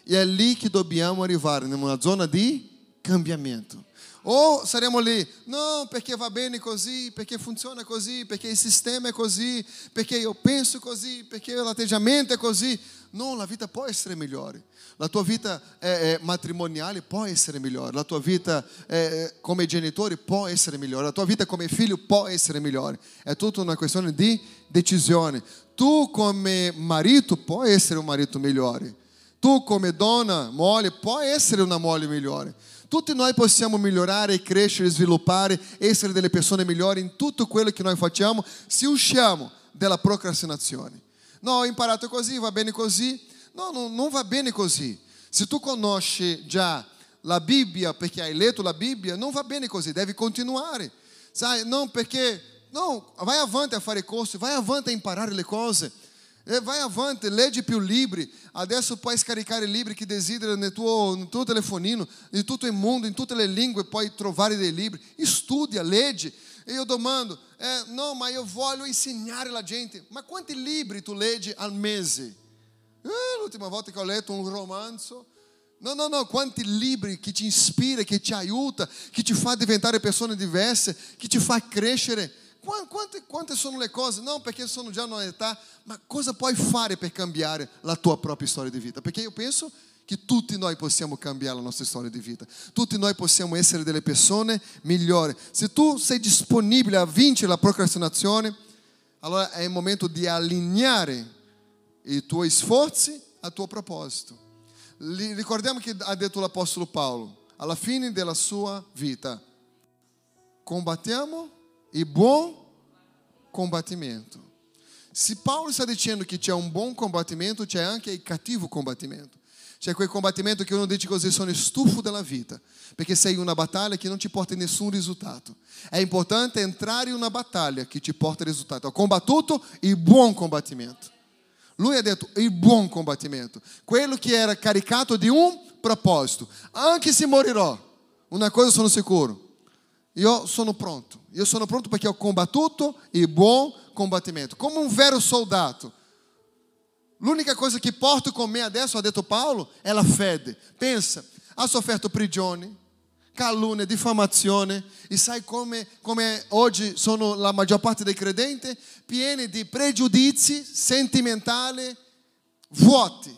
E è lì che dobbiamo arrivare, numa zona di cambiamento. Ou saremo lì, não, perché va bene così, perché funziona così, perché il sistema è così, perché io penso così, perché l'atteggiamento è così. No, la vita può essere migliore. La tua vita eh, matrimoniale può essere migliore. La tua vita eh, come genitore può essere migliore. La tua vita come figlio può essere migliore. È tutta una questione di decisione. Tu come marito puoi essere un marito migliore. Tu come donna, moglie, puoi essere una moglie migliore. Tutti noi possiamo migliorare, crescere, sviluppare, essere delle persone migliori in tutto quello che noi facciamo se usciamo dalla procrastinazione. No, ho imparato così, va bene così. No, no, non va bene così. Se tu conosci già la Bibbia perché hai letto la Bibbia, non va bene così, devi continuare. Sai, non perché, no, vai avanti a fare corso, vai avanti a imparare le cose. E vai avanti, leggi più libri. Adesso puoi scaricare libri che desideri nel tuo, nel tuo telefonino, in tutto il mondo, in tutte le lingue, puoi trovare dei libri. Studia, leggi. E io domando, eh, no, ma io voglio insegnare la gente. Ma quanti libri tu leggi al mese? Eh, l'ultima volta che ho letto un romanzo. No, no, no, quanti libri che ti ispira, che ti aiuta, che ti fa diventare persone diverse, che ti fa crescere. Quante, quante sono le cose? Non perché sono già in età, ma cosa puoi fare per cambiare la tua propria storia di vita? Perché io penso che tutti noi possiamo cambiare la nostra storia di vita. Tutti noi possiamo essere delle persone migliori. Se tu sei disponibile a vincere la procrastinazione, allora è il momento di allineare i tuoi sforzi al tuo proposito. Ricordiamo che ha detto l'Apostolo Paolo, alla fine della sua vita, combattiamo e buon combattimento. Se Paulo está dizendo que c'è un buon combattimento, c'è anche il cattivo combattimento. C'è quel combattimento che uno dice così, sono stufo della vita, perché sei in una battaglia che non ti porta nessun risultato. È importante entrare in una battaglia che ti porta risultato. Ho combattuto il buon combattimento. Lui ha detto il buon combattimento, quello che era caricato di un proposito. Anche se morirò, una cosa sono sicuro, io sono pronto. Io sono pronto perché ho combattuto il buon combattimento. Come un vero soldato. L'unica cosa che porto con me adesso, ha detto Paolo, è la fede. Pensa, ha sofferto prigione, calunnia, diffamazione. E sai come, come oggi sono la maggior parte dei credenti? Pieni di pregiudizi sentimentali vuoti.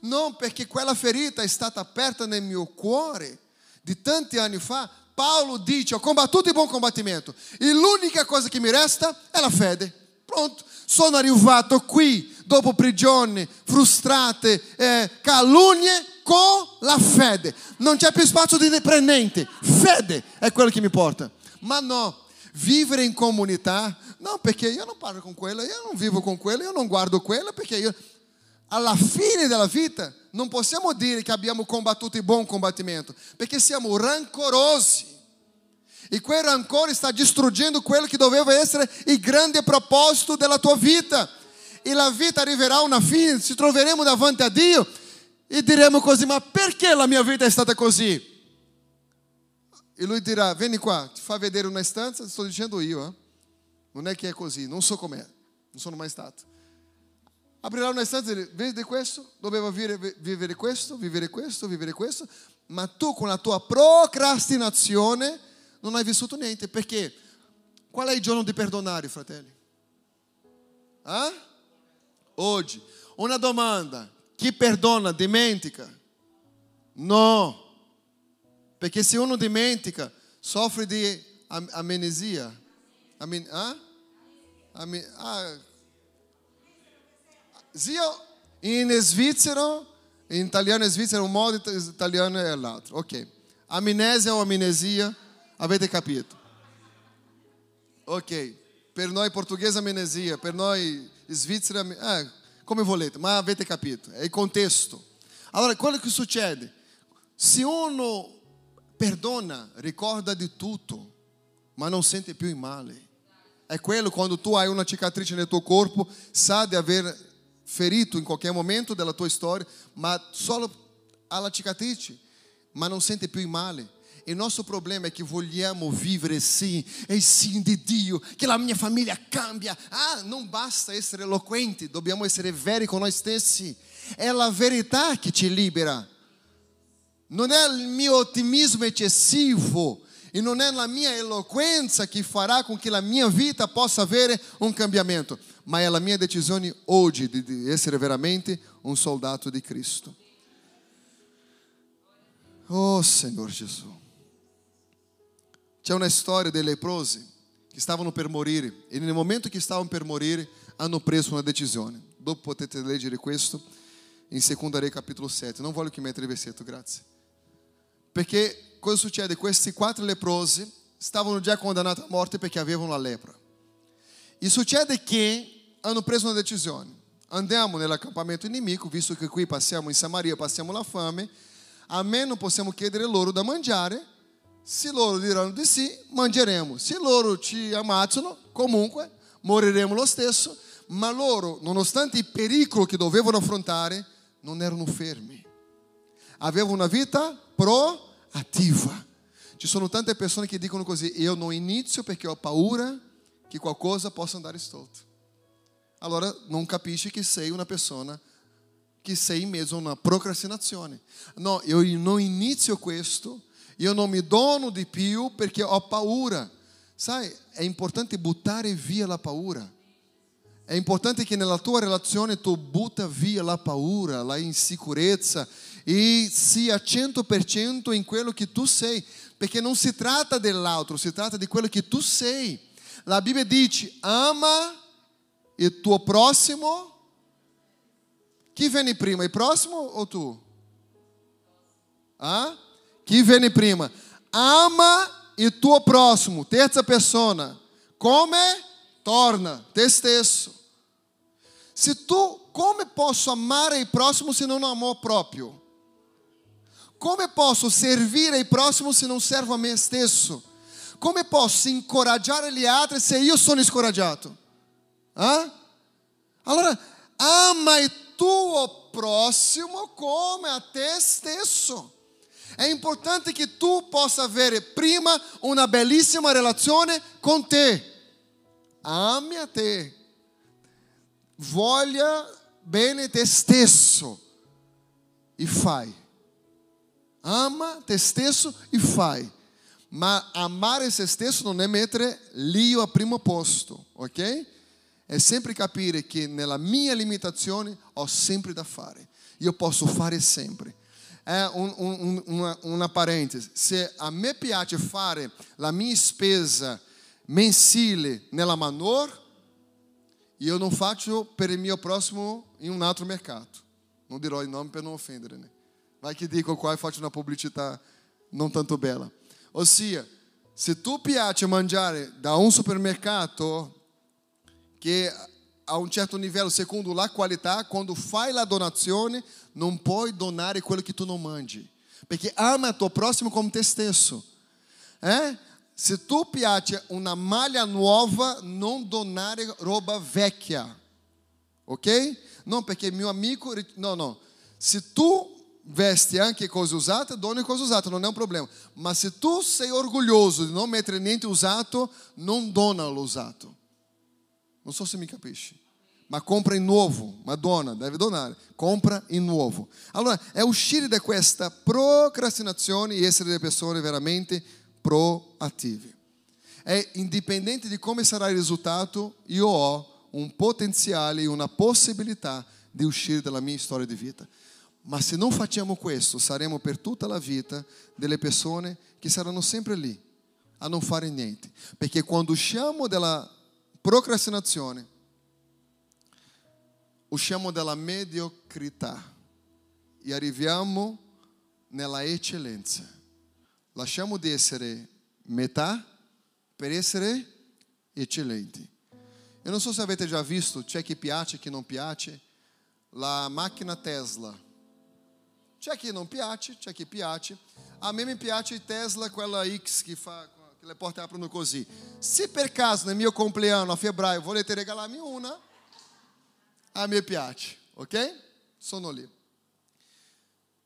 Non perché quella ferita è stata aperta nel mio cuore di tanti anni fa, Paulo dice: Ho combattuto il buon combattimento. E l'unica cosa che mi resta è la fede. Pronto, sono arrivato qui dopo prigioni, frustrate, eh, calunnie con la fede. Non c'è più spazio di niente. Fede è quello che mi porta. Ma no, vivere in comunità No, perché io non parlo con quella, io non vivo con quella, io non guardo quella, perché io... Alla fine della vita non possiamo dire che abbiamo combattuto il buon combattimento, perché siamo rancorosi. E quel rancore sta distruggendo quello che doveva essere il grande proposito della tua vita. E la vita arriverà a una fine, ci troveremo davanti a Dio e diremo così, ma perché la mia vita è stata così? E lui dirà, vieni qua, ti fa vedere una stanza, sto dicendo io, eh? non è che è così, non so com'è, non sono mai stato. Aprirà una stanza e dirà, vedi questo, vivere, vivere questo, vivere questo, vivere questo, ma tu con la tua procrastinazione non hai vissuto niente, perché qual è il giorno di perdonare, fratelli? Ah? Oggi. Una domanda, chi perdona dimentica? No. Perché se uno dimentica, soffre di amnesia. Amen, ah? Amen, ah. Zio, in svizzero, in italiano è svizzero un modo, italiano è l'altro. Ok. Amnesia o amnesia, avete capito? Ok. Per noi portoghese amnesia, per noi svizzera, eh, come volete, ma avete capito, è il contesto. Allora, quello che succede? Se uno perdona, ricorda di tutto, ma non sente più il male. È quello quando tu hai una cicatrice nel tuo corpo, sa di aver ferito in qualche momento della tua storia, ma solo ha la cicatrice, ma non sente più il male. E il nostro problema è che vogliamo vivere sim, e sim di Dio, che la mia famiglia cambia. Ah, non basta essere eloquenti, dobbiamo essere veri con noi stessi. È la verità che ci libera. Non è il mio ottimismo eccessivo e non è la mia eloquenza che farà com che la mia vita possa avere un cambiamento, ma è la mia decisione oggi di essere veramente un soldato di Cristo. Oh Senhor Jesus. C'è una storia dei leprosi che stavano per morire e nel momento che stavano per morire hanno preso una decisione. Dopo potete leggere questo in 2 Re capitolo 7. Non voglio che mettere il versetto, grazie. Perché cosa succede? Questi quattro leprosi stavano già condannati a morte perché avevano la lepra. E succede che hanno preso una decisione. Andiamo nell'accampamento nemico, visto che qui passiamo in Samaria, passiamo la fame, a me non possiamo chiedere loro da mangiare, se loro diranno di sì, mangeremo. Se loro ci ammazzano, comunque moriremo lo stesso. Ma loro, nonostante il pericolo che dovevano affrontare, non erano fermi. Avevano una vita proattiva. Ci sono tante persone che dicono così: Io non inizio perché ho paura che qualcosa possa andare storto. Allora non capisci che sei una persona che sei in mezzo a una procrastinazione. No, io non inizio questo io non mi dono di più perché ho paura. Sai, è importante buttare via la paura. È importante che nella tua relazione tu butta via la paura, la insicurezza e sia 100% in quello che tu sei, perché non si tratta dell'altro, si tratta di quello che tu sei. La Bibbia dice: ama il tuo prossimo. Chi viene prima, il prossimo o tu? Ah? Que vem prima. Ama e tu próximo, terça persona. Come, torna, testesso. Se tu, como posso amar e próximo se não amo o próprio? Como posso servir e próximo se não servo a mim stesso? Como posso encorajar gli altri se eu sou encorajado? Hã? Allora, ama e tu o próximo come, a te stesso. È importante che tu possa avere prima una bellissima relazione con te. Ame a te. Voglia bene te stesso e fai. Ama te stesso e fai. Ma amare se stesso non è mettere l'io a primo posto, ok? È sempre capire che nella mia limitazione ho sempre da fare. Io posso fare sempre è un, un, una, una parentesi. Se a me piace fare la mia spesa mensile nella Manor, io non faccio per il mio prossimo in un altro mercato. Non dirò il nome per non offendere, né? Vai che dico qua e faccio una pubblicità non tanto bella. Ossia, se tu piace mangiare da un supermercato che a un certo livello, secondo la qualità, quando fai la donazione, non puoi donare quello che tu non mangi. Perché ama il tuo prossimo come te stesso. Eh? Se tu piace una maglia nuova, non donare roba vecchia. Ok? Non perché mio amico. No, no. Se tu vesti anche cose usate, doni cose usate, non è un problema. Ma se tu sei orgoglioso di non mettere niente usato, non dona l'usato. Non so se mi capisci. Ma compra in nuovo, Madonna, deve donare, compra in nuovo. Allora, è uscire da questa procrastinazione e essere delle persone veramente proattive. È indipendente di come sarà il risultato, io ho un potenziale e una possibilità di uscire dalla mia storia di vita. Ma se non facciamo questo, saremo per tutta la vita delle persone che saranno sempre lì a non fare niente. Perché quando usciamo dalla procrastinazione, usciamo dalla mediocrità e arriviamo nella eccellenza. Lasciamo di essere metà per essere eccellenti. Eu non so se avete già visto, c'è chi piace, chi non piace, la macchina Tesla. C'è chi non piace, c'è chi piace. A me mi piace Tesla, quella X che fa, le porte aprono così. Se per caso nel mio compleanno a febbraio volete regalarmi una, a me piace, ok? Sono lì.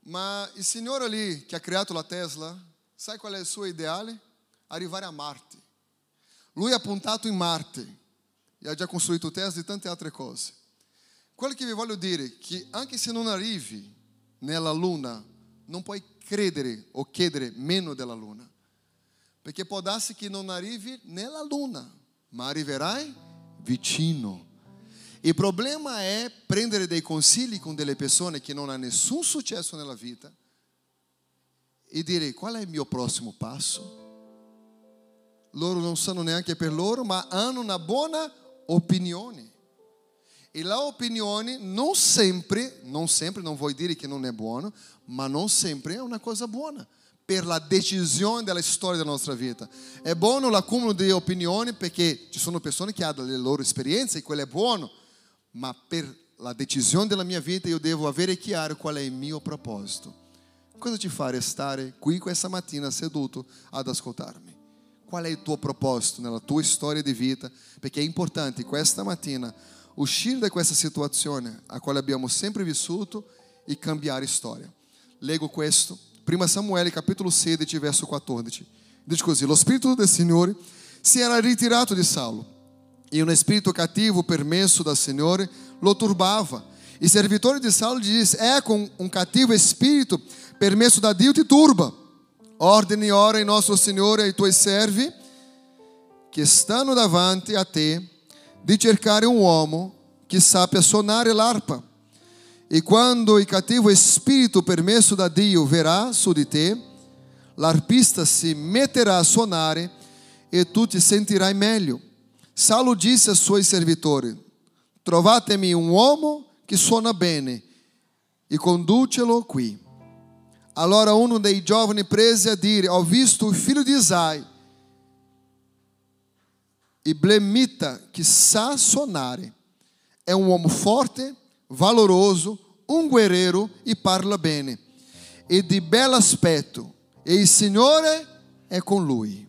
Ma il signore lì che ha creato la Tesla, sai qual è il suo ideale? Arrivare a Marte. Lui ha puntato in Marte e ha già costruito Tesla e tante altre cose. Quello che vi voglio dire è che anche se non arrivi nella Luna, non puoi credere o chiedere meno della Luna. Perché può darsi che non nella Luna, ma arriverai vicino. Il problema è prendere dei consigli con delle persone che non hanno nessun successo nella vita e dire qual è il mio prossimo passo. Loro non sanno neanche per loro, ma hanno una buona opinione. E la opinione non sempre, non sempre, non vuol dire che non è buono, ma non sempre è una cosa buona per la decisione della storia della nostra vita. È buono l'accumulo di opinioni perché ci sono persone che hanno le loro esperienze e quello è buono, ma per la decisione della mia vita io devo avere chiaro qual è il mio proposito. Cosa ti fa restare qui questa mattina seduto ad ascoltarmi? Qual è il tuo proposito nella tua storia di vita? Perché è importante questa mattina uscire da questa situazione a quale abbiamo sempre vissuto e cambiare storia. Leggo questo, 1 Samuele capitolo 16, verso 14. Dice così, lo spirito del Signore si era ritirato di Saulo e um espírito cativo permesso da Signore lo turbava. E servitori de Saulo disse: É com um cativo espírito permesso da Dio te turba. Ordem e ora nosso Senhor e tuoi servi que stanno davanti a te di cercare un uomo che sappia suonare l'arpa. E quando il cattivo spirito permesso da Dio verrà su di te, l'arpista si metterà a suonare e tu ti sentirai meglio. Saulo disse ai suoi servitori: Trovatemi un uomo che suona bene e conducelo qui. Allora uno dei giovani prese a dire: Ho visto il figlio di Isai, e blemita che sa suonare. È un uomo forte, valoroso, un guerreiro e parla bene, e di bel aspetto, e il Signore è con lui.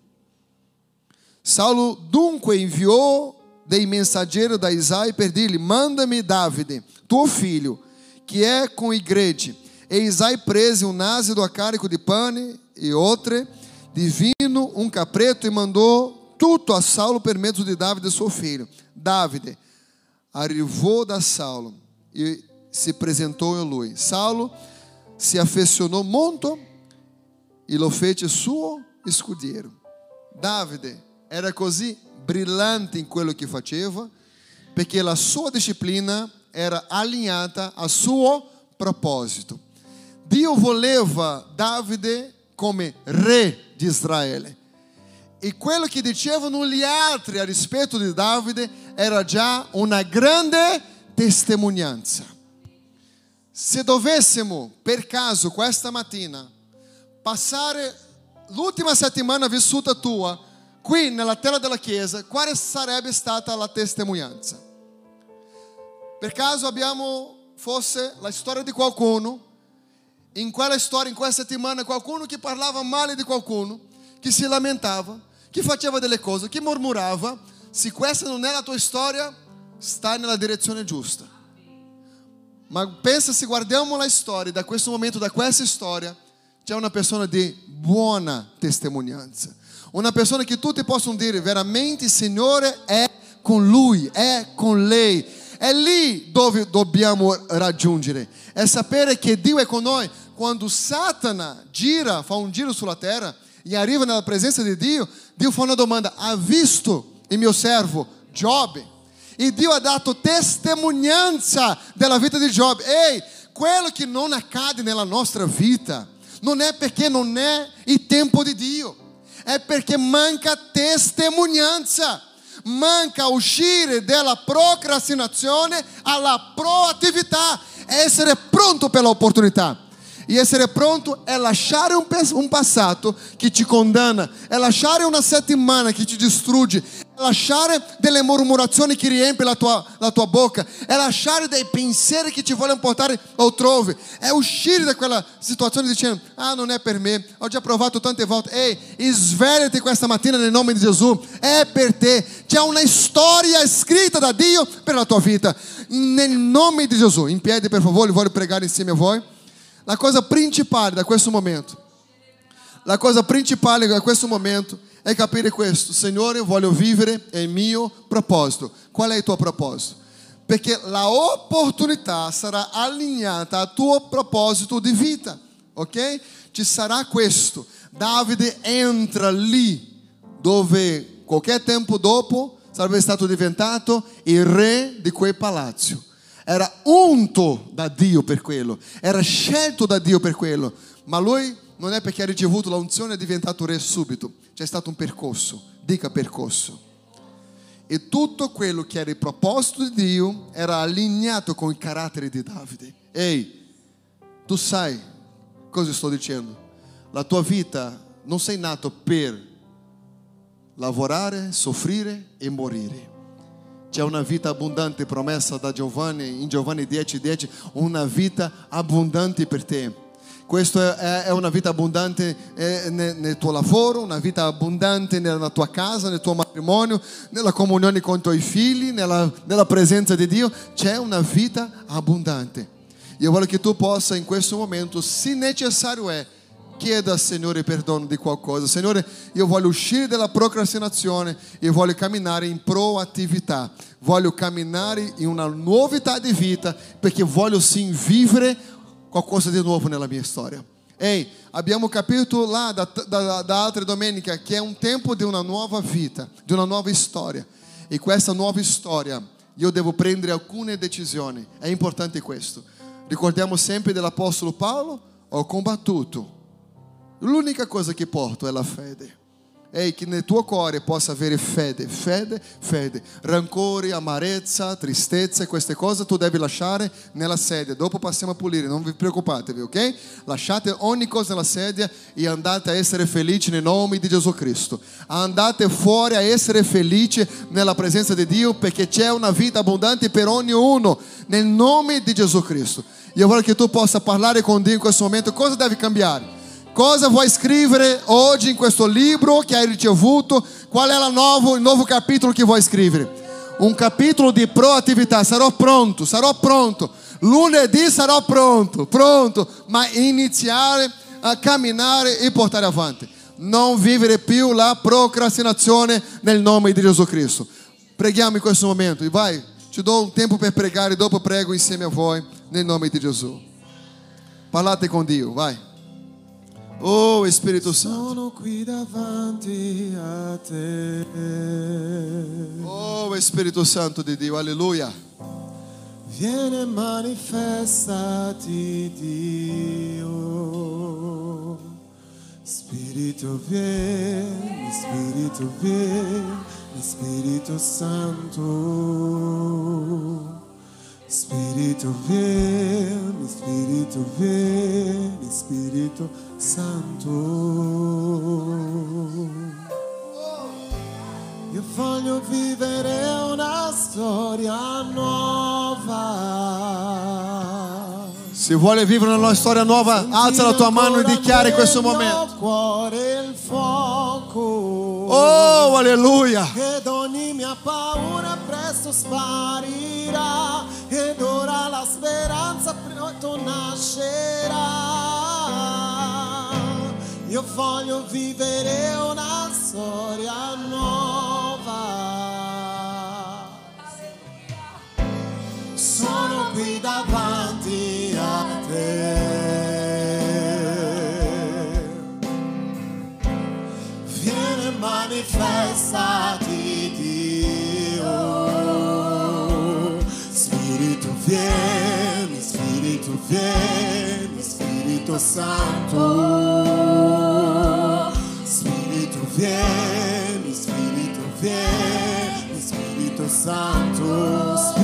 Saulo dunque inviou dei mensageiros da Isai per dir-lhe: Manda-me Davide, tuo filho, que é com igreja. E Isai prese um násido a carico de pane e outra de vinho, um capreto, e mandou tudo a Saulo per mezzo de Davide, seu filho. Davide arrivou da Saulo e se apresentou em lui. Saulo se afeicionou muito e lo fece suo scudiero. Davide era così brillante in quello che faceva perché la sua disciplina era allineata al suo proposito. Dio voleva Davide come re di Israele. E quello che dicevano gli altri a rispetto di Davide era già una grande testimonianza. Se dovessimo per caso questa mattina passare l'ultima settimana vissuta tua qui nella terra della Chiesa, quale sarebbe stata la testimonianza? Per caso abbiamo forse la storia di qualcuno, in quella storia, in quella settimana, qualcuno che parlava male di qualcuno, che si lamentava, che faceva delle cose, che mormorava. Se questa non è la tua storia, stai nella direzione giusta. Ma pensa se guardiamo la storia, da questo momento, da questa storia, c'è una persona di buona testimonianza. Una persona che tutti possono dire veramente il Signore è con lui, è con lei. È lì dove dobbiamo raggiungere. È sapere che Dio è con noi. Quando Satana gira, fa un giro sulla terra e arriva nella presenza di Dio, Dio fa una domanda: ha visto il mio servo Giobbe? E Dio ha dato testimonianza della vita di Giobbe. Ehi, quello che non accade nella nostra vita non è perché non è il tempo di Dio, è perché manca testimonianza. Manca uscire dalla procrastinazione alla proattività, essere pronto per l'opportunità. E essere pronto è lasciare un, un passato che ti condanna, è lasciare una settimana che ti distrugge, è lasciare delle mormurazioni che riempie la tua, la tua bocca, è lasciare dei pensieri che ti vogliono portare altrove, è uscire da quella situazione dicendo, ah non è per me, ho già provato tante volte, ehi, svegliati questa mattina nel nome di Gesù, è per te, c'è una storia scritta da Dio per la tua vita, nel nome di Gesù, in piedi per favore, voglio pregare insieme a voi. La cosa principale da questo momento, la cosa principale da questo momento è capire questo, Signore, voglio vivere il mio proposito. Qual è il tuo proposito? Perché la opportunità sarà allineata al tuo proposito di vita, ok? Ci sarà questo. Davide entra lì dove qualche tempo dopo sarebbe stato diventato il re di quel palazzo era unto da Dio per quello, era scelto da Dio per quello, ma lui non è perché ha ricevuto la unzione è diventato re subito, c'è stato un percorso, dica percorso. E tutto quello che era il proposito di Dio era allineato con il carattere di Davide. Ehi, tu sai cosa sto dicendo? La tua vita non sei nato per lavorare, soffrire e morire c'è una vita abbondante promessa da Giovanni, in Giovanni 10, 10, una vita abbondante per te. Questa è, una vita abbondante eh, nel tuo lavoro, una vita abbondante nella tua casa, nel tuo matrimonio, nella comunione con i tuoi figli, nella, nella presenza di Dio. C'è una vita abbondante. Io voglio che tu possa in questo momento, se necessario è, chieda al Signore perdono di qualcosa. Signore, io voglio uscire dalla procrastinazione e voglio camminare in proattività. Voglio camminare in una novità di vita perché voglio sim vivere qualcosa di nuovo nella mia storia. Ehi, abbiamo capito là da, da, da altre domeniche che è un tempo di una nuova vita, di una nuova storia. E questa nuova storia io devo prendere alcune decisioni. È importante questo. Ricordiamo sempre dell'Apostolo Paolo, ho combattuto L'unica cosa che porto è la fede. Ehi, che nel tuo cuore possa avere fede, fede, fede. Rancore, amarezza, tristezza, queste cose tu devi lasciare nella sedia. Dopo passiamo a pulire, non vi preoccupatevi, ok? Lasciate ogni cosa nella sedia e andate a essere felici nel nome di Gesù Cristo. Andate fuori a essere felici nella presenza di Dio perché c'è una vita abbondante per ognuno nel nome di Gesù Cristo. Io voglio che tu possa parlare con Dio in questo momento. Cosa deve cambiare? Cosa vuoi scrivere oggi in questo libro che hai ricevuto? Qual è nuovo, il nuovo capitolo che vuoi scrivere? Un capitolo di proattività. Sarò pronto, sarò pronto. Lunedì sarò pronto, pronto, ma iniziare a camminare e portare avanti. Non vivere più la procrastinazione nel nome di Gesù Cristo. Preghiamo in questo momento. E vai, ti do un tempo per pregare, dopo prego insieme a voi nel nome di Gesù. Parlate con Dio, vai. Oh Spirito Santo. Sono qui davanti a te. Oh Spirito Santo di Dio, alleluia. Viene manifestati Dio. Spirito vieni, Spirito vieni, Spirito Santo. Spirito vieni, Spirito vieni, Spirito Santo. Io voglio vivere una storia nuova. Se vuole vivere una storia nuova, alza la tua mano e dichiara in questo momento. cuore il fuoco. Oh, alleluia. Ed ogni mia paura presto sparirà ora la speranza presto nascerà. Io voglio vivere una storia nuova. Sono qui davanti a te. Vieni manifestati Vem, Espírito, vem, Espírito Santo. Espírito, vem, Espírito, vem, Espírito Santo. Espírito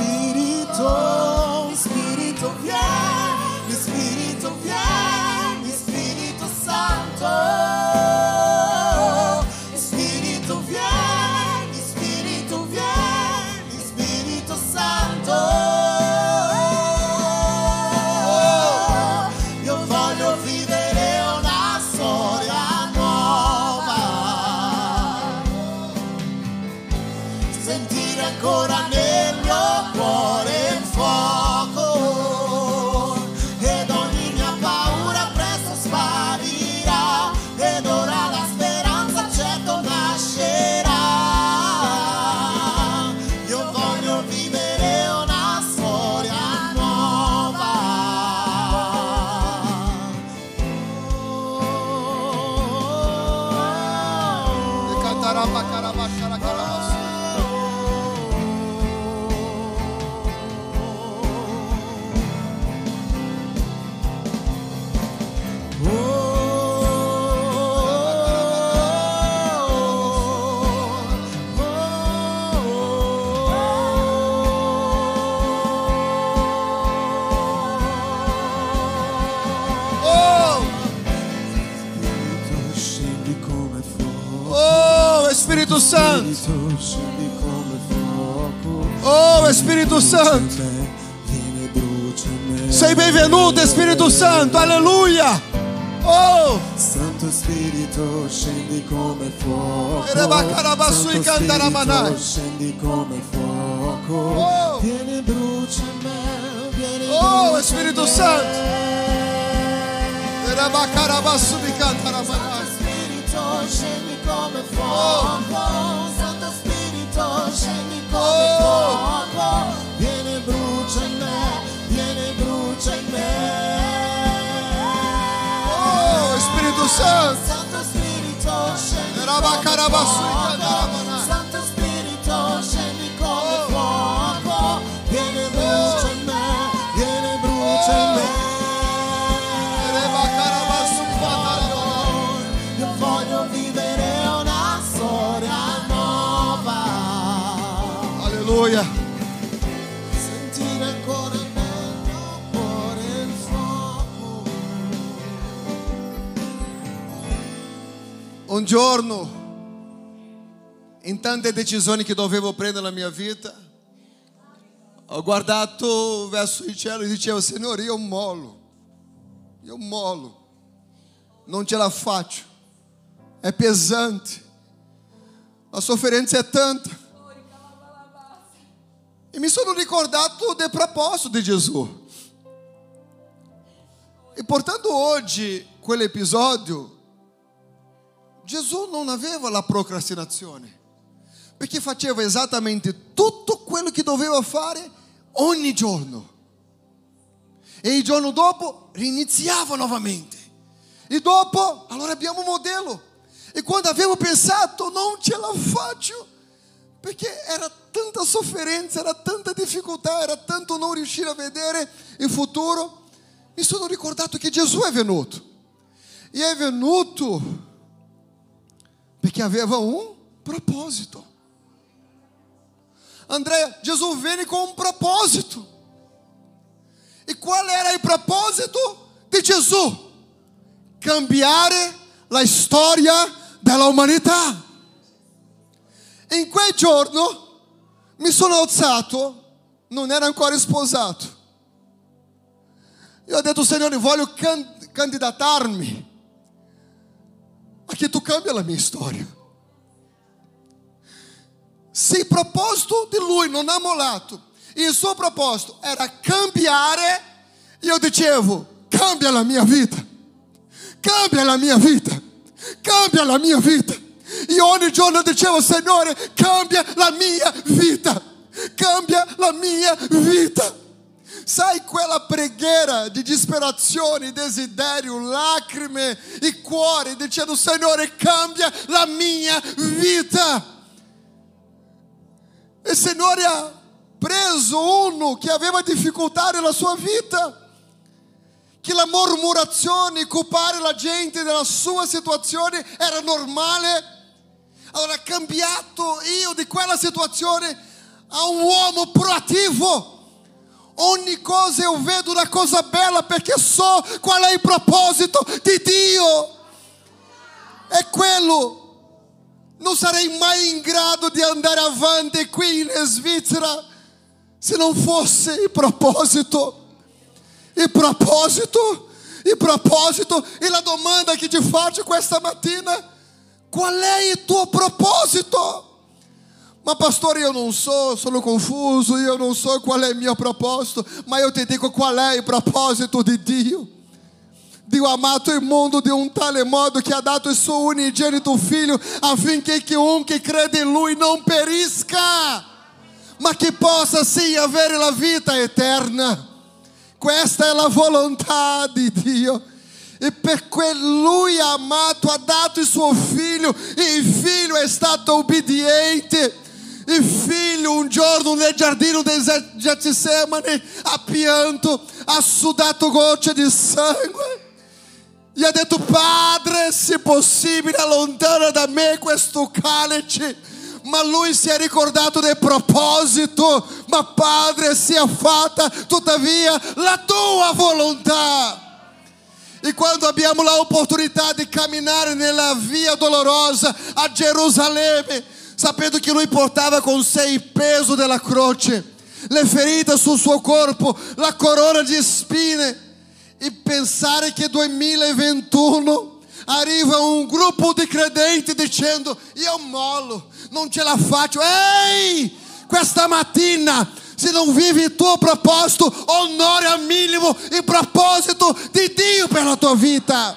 Oh, Spirito Santo. Sei benvenuto, Spirito Santo. Alleluia. Oh, Santo Spirito scendi come fuoco. Erebacarabassu Santo. Spirito scendi come fuoco. Oh. Vieni brucia me. Vieni Oh, Spirito. Santo. Santo. Spirito scendi come fuoco. Santo Spirito scendi Santo Espírito, Un giorno, in tante decisioni che dovevo prendere nella mia vita, ho guardato verso il cielo e dicevo, Signore, io mollo, io mollo, non ce la faccio, è pesante, la sofferenza è tanta. E mi sono ricordato del proposito di Gesù. E portando oggi quell'episodio, Gesù non aveva la procrastinazione, perché faceva esattamente tutto quello che doveva fare ogni giorno. E il giorno dopo riniziava novamente. E dopo, allora abbiamo un modello. E quando avevo pensato, non ce la faccio, perché era tanta sofferenza, era tanta difficoltà, era tanto non riuscire a vedere il futuro, mi sono ricordato che Gesù è venuto. E è venuto Porque havia um propósito. André, Jesus vem com um propósito. E qual era o propósito de Jesus? Cambiar a história da humanidade. Em quel giorno mi sono alzato, Não era ancora sposato. ao Senhor detto, eu voglio can- candidatarmi a che tu cambia la mia storia. Se il proposito di lui non ha mollato, il suo proposito era cambiare, io dicevo, cambia la mia vita, cambia la mia vita, cambia la mia vita. Io ogni giorno dicevo, Signore, cambia la mia vita, cambia la mia vita. Sai quella preghiera di disperazione, desiderio, lacrime e cuore, dicendo, Signore, cambia la mia vita. E Signore ha preso uno che aveva difficoltà nella sua vita, che la murmurazione, colpare la gente della sua situazione era normale. Allora ha cambiato io di quella situazione a un uomo proattivo. Ogni cosa eu vedo una cosa bella perché so qual è il proposito di Dio. È quello. Non sarei mai in grado di andare avanti qui in Svizzera se non fosse il proposito. Il proposito, il proposito. E la domanda che ti faccio questa mattina, qual è il tuo proposito? Ma pastore, io non so, sono confuso, io non so qual è il mio proposito, ma io ti dico qual è il proposito di Dio. Dio ha amato il mondo di un tale modo che ha dato il suo unigenito figlio affinché chiunque crede in lui non perisca, ma che possa sim avere la vita eterna. Questa è la volontà di Dio. E perché lui ha amato, ha dato il suo figlio, e il figlio è stato obbediente. Il figlio un giorno nel giardino del Getsemane ha pianto, ha sudato gocce di sangue. E ha detto, Padre, se possibile, allontana da me questo calice. Ma lui si è ricordato del proposito. Ma Padre, sia fatta tuttavia la tua volontà. E quando abbiamo l'opportunità di camminare nella via dolorosa a Gerusalemme, sapendo che non importava con sé il peso della croce, le ferite sul suo corpo, la corona di spine. E pensare che 2021 arriva um grupo de credentes dizendo: Eu molo, não te la faccio. Ei, questa mattina, se não vive il tuo propósito, onora mínimo e propósito de Dio pela tua vida.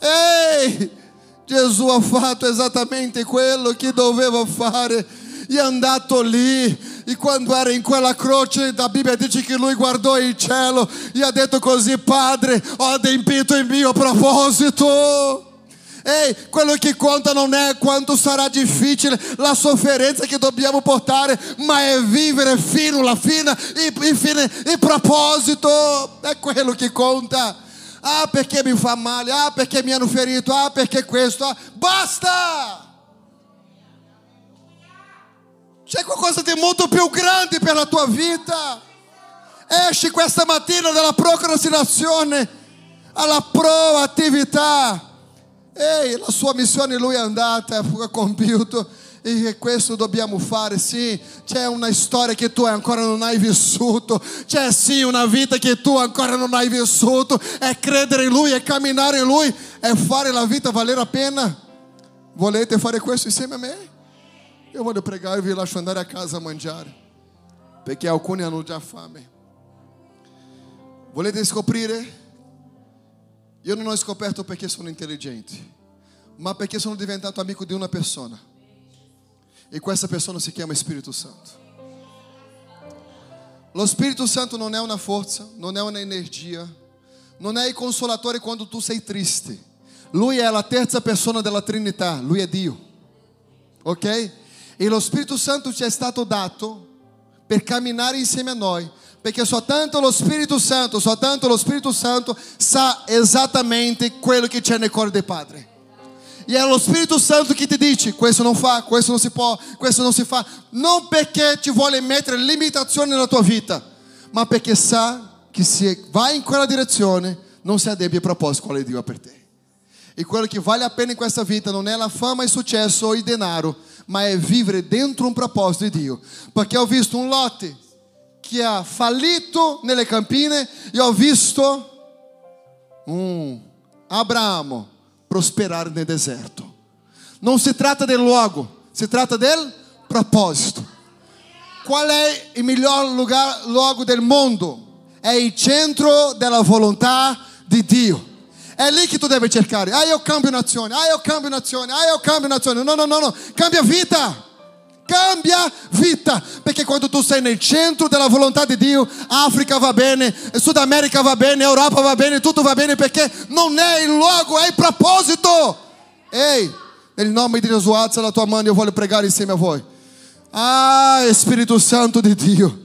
Ei. Gesù ha fatto esattamente quello che doveva fare è andato lì. E quando era in quella croce, la Bibbia dice che lui guardò il cielo e ha detto così, Padre, ho adempito il mio proposito. Ehi, quello che conta non è quanto sarà difficile la sofferenza che dobbiamo portare, ma è vivere fino alla fine il, fine, il proposito. È quello che conta. Ah, perché mi fa male? Ah, perché mi hanno ferito? Ah, perché questo? Ah, basta! C'è qualcosa di molto più grande per la tua vita. Esci questa mattina dalla procrastinazione alla proattività. Ehi, la sua missione lui è andata, ha compiuto e questo dobbiamo fare, sì, c'è una storia che tu ancora non hai vissuto, c'è sì una vita che tu ancora non hai vissuto, è credere in Lui, è camminare in Lui, è fare la vita valere a pena. Volete fare questo insieme a me? Io voglio pregare e vi lascio andare a casa a mangiare, perché alcuni hanno già fame. Volete scoprire? Io non ho scoperto perché sono intelligente, ma perché sono diventato amico di una persona. E questa persona si chiama Spirito Santo. Lo Spirito Santo non è una forza, non è una energia, non è il consolatore quando tu sei triste. Lui è la terza persona della Trinità, lui è Dio. Ok? E lo Spirito Santo ci è stato dato per camminare insieme a noi, perché soltanto lo Spirito Santo, soltanto lo Spirito Santo sa esattamente quello che c'è nel cuore del Padre. E è lo Spirito Santo che ti dice: questo non fa, questo non si può, questo non si fa. Non perché ti vuole mettere limitazioni nella tua vita, ma perché sa che se vai in quella direzione non si adempie il proposito quale Dio ha per te. E quello che vale a pena in questa vita non è la fama e il successo o il denaro, ma è vivere dentro un proposito di Dio. Perché ho visto un Lotte che ha fallito nelle campine e ho visto um Abraamo prosperar no deserto. Não se trata de logo, se trata de propósito. Qual é o melhor lugar logo do mundo? É o centro da vontade de Deus. É ali que tu deve cercar. Ah, eu é cambio nazione. Ah, eu cambio nazione. Ah, eu cambio nazione. Não, não, não, não. Cambia vida. Cambia vita. Perché quando tu sei nel centro della volontà di Dio, Africa va bene, Sud America va bene, Europa va bene, tutto va bene perché non è il luogo, è il proposito. Ehi, nel nome di Gesù alza la tua mano, io voglio pregare insieme a voi. Ah, Spirito Santo di Dio.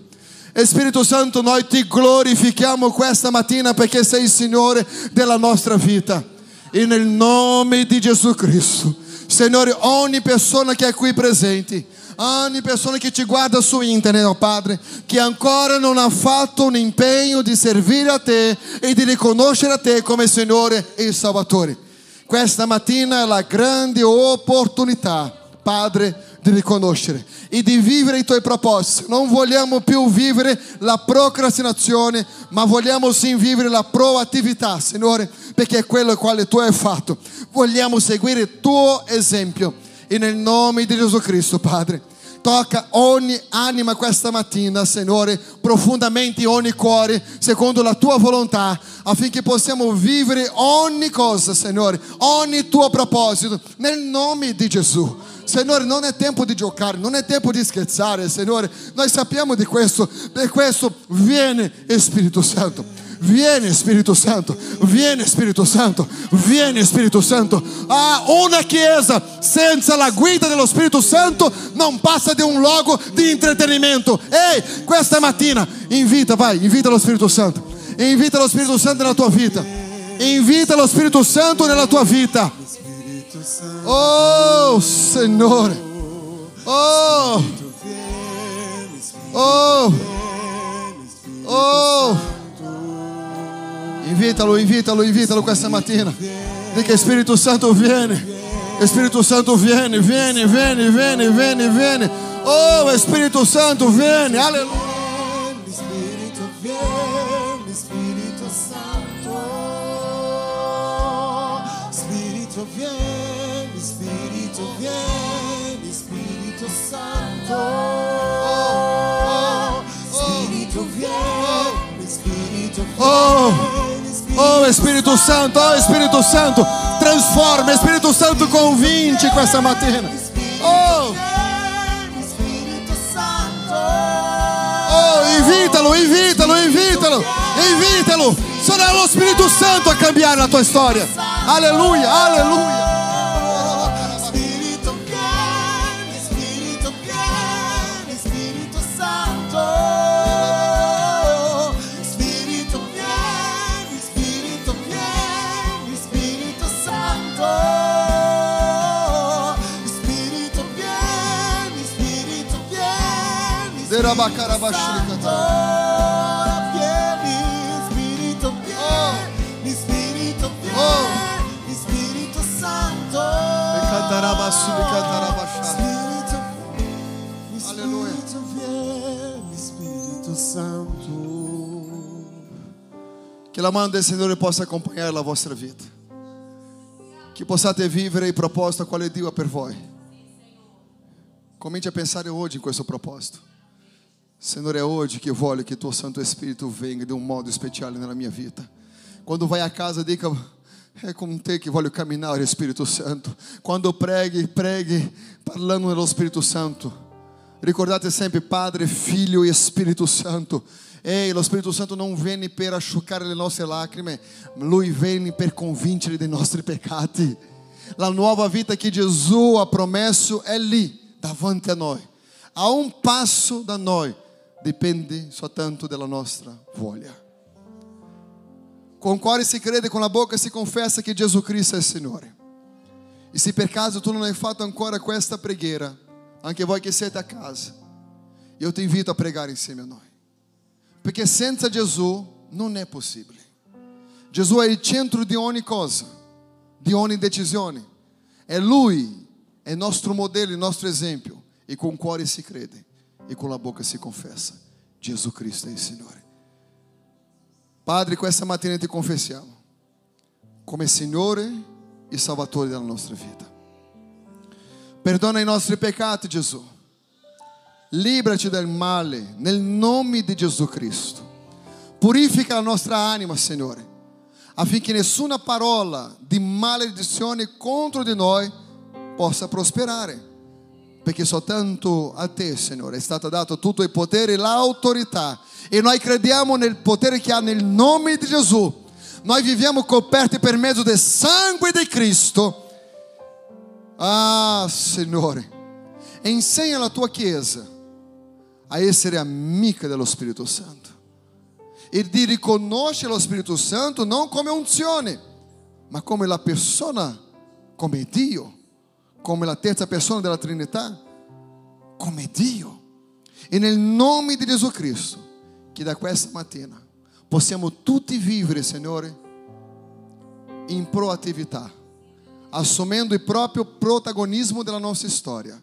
Spirito Santo, noi ti glorifichiamo questa mattina perché sei il Signore della nostra vita. E nel nome di Gesù Cristo. Signore, ogni persona che è qui presente, ogni persona che ti guarda su internet, oh Padre, che ancora non ha fatto un impegno di servire a te e di riconoscere a te come Signore e Salvatore. Questa mattina è la grande opportunità, Padre, di riconoscere e di vivere i tuoi propositi. Non vogliamo più vivere la procrastinazione, ma vogliamo sì vivere la proattività, Signore, perché è quello quale tu hai fatto. Vogliamo seguire il tuo esempio. E nel nome di Gesù Cristo, Padre, tocca ogni anima questa mattina, Signore, profondamente ogni cuore, secondo la tua volontà, affinché possiamo vivere ogni cosa, Signore, ogni tuo proposito, nel nome di Gesù. Signore, non è tempo di giocare, non è tempo di scherzare, Signore. Noi sappiamo di questo, per questo viene Spirito Santo. Vieni Spirito Santo, vieni Spirito Santo, vieni Spirito Santo. Ah, una chiesa senza la guida dello Spirito Santo non passa di un luogo di intrattenimento. Ehi, questa mattina invita, vai, invita lo Spirito Santo. Invita lo Spirito Santo nella tua vita. Invita lo Spirito Santo nella tua vita. Oh, Signore. Oh. Oh. Oh. Invita-lo, invita-lo, invita-lo com essa matina. Diga Espírito Santo, vem. Espírito Santo, vem, vem, vem, vem, vem, vem. Oh, Espírito Santo, vem. Aleluia. Oh. Oh Espírito Santo, oh Espírito Santo, transforma, Espírito Santo, convinte com essa matina. Oh! Oh, invítalo, invítalo, invítalo, invítalo. Será o Espírito Santo a cambiar na tua história. Aleluia, aleluia. Oh. Que a mão do Senhor possa acompanhar a vossa vida. Que possiate vivere il proposto a quale Dio per voi. Comente a pensar hoje in questo propósito. Senhor, é hoje que eu olho que teu Santo Espírito venha de um modo especial na minha vida. Quando vai à casa, diga. É como ter que voglio caminhar, Espírito Santo. Quando pregue, pregue, falando no Espírito Santo. Ricordate sempre, Padre, Filho e Espírito Santo. Ei, o Espírito Santo não vem para chocar-lhe nossas lágrimas, lui vem para convincere de nossos pecados. La nova vida que Jesus ha promesso é lì, davante a nós, a um passo da nós. Dipende soltanto della nostra voglia. Con il cuore si crede, con la bocca si confessa che Gesù Cristo è Signore. E se per caso tu non hai fatto ancora questa preghiera, anche voi che siete a casa, io ti invito a pregare insieme a noi. Perché senza Gesù non è possibile. Gesù è il centro di ogni cosa, di ogni decisione. È Lui, è nostro modello, il nostro esempio. E con il cuore si crede e con la bocca si confessa. Gesù Cristo è il Signore. Padre, questa mattina ti confessiamo come Signore e Salvatore della nostra vita. Perdona i nostri peccati, Gesù. Liberaci dal male nel nome di Gesù Cristo. Purifica la nostra anima, Signore, affinché nessuna parola di maledizione contro di noi possa prosperare. Perché soltanto a te, Signore, è stato dato tutto il potere e l'autorità. E noi crediamo nel potere che ha nel nome di Gesù. Noi viviamo coperti per mezzo del sangue di Cristo. Ah, Signore, insegna la tua Chiesa a essere amica dello Spirito Santo e di riconoscere lo Spirito Santo non come unzione, ma come la persona, come Dio, come la terza persona della Trinità, come Dio. E nel nome di Gesù Cristo, che da questa mattina possiamo tutti vivere, Signore, in proattività, assumendo il proprio protagonismo della nostra storia,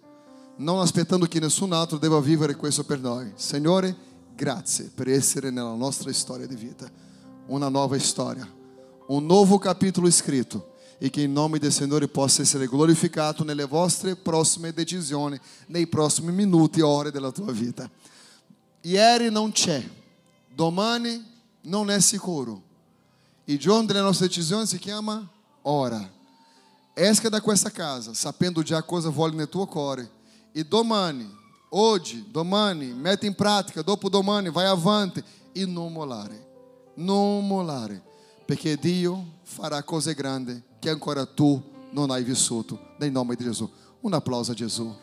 non aspettando che nessun altro debba vivere questo per noi. Signore, grazie per essere nella nostra storia di vita, una nuova storia, un nuovo capitolo scritto e che in nome del Signore possa essere glorificato nelle vostre prossime decisioni, nei prossimi minuti e ore della tua vita. Ieri non c'è, domani non è sicuro. Il giorno delle nostre decisioni si chiama ora. Esca da questa casa, sapendo già cosa vuole nel tuo cuore. E domani, oggi, domani, mette in pratica, dopo domani, vai avanti e non mollare. Non mollare, perché Dio farà cose grandi che ancora tu non hai vissuto. Nel nome di Gesù. Un applauso a Gesù.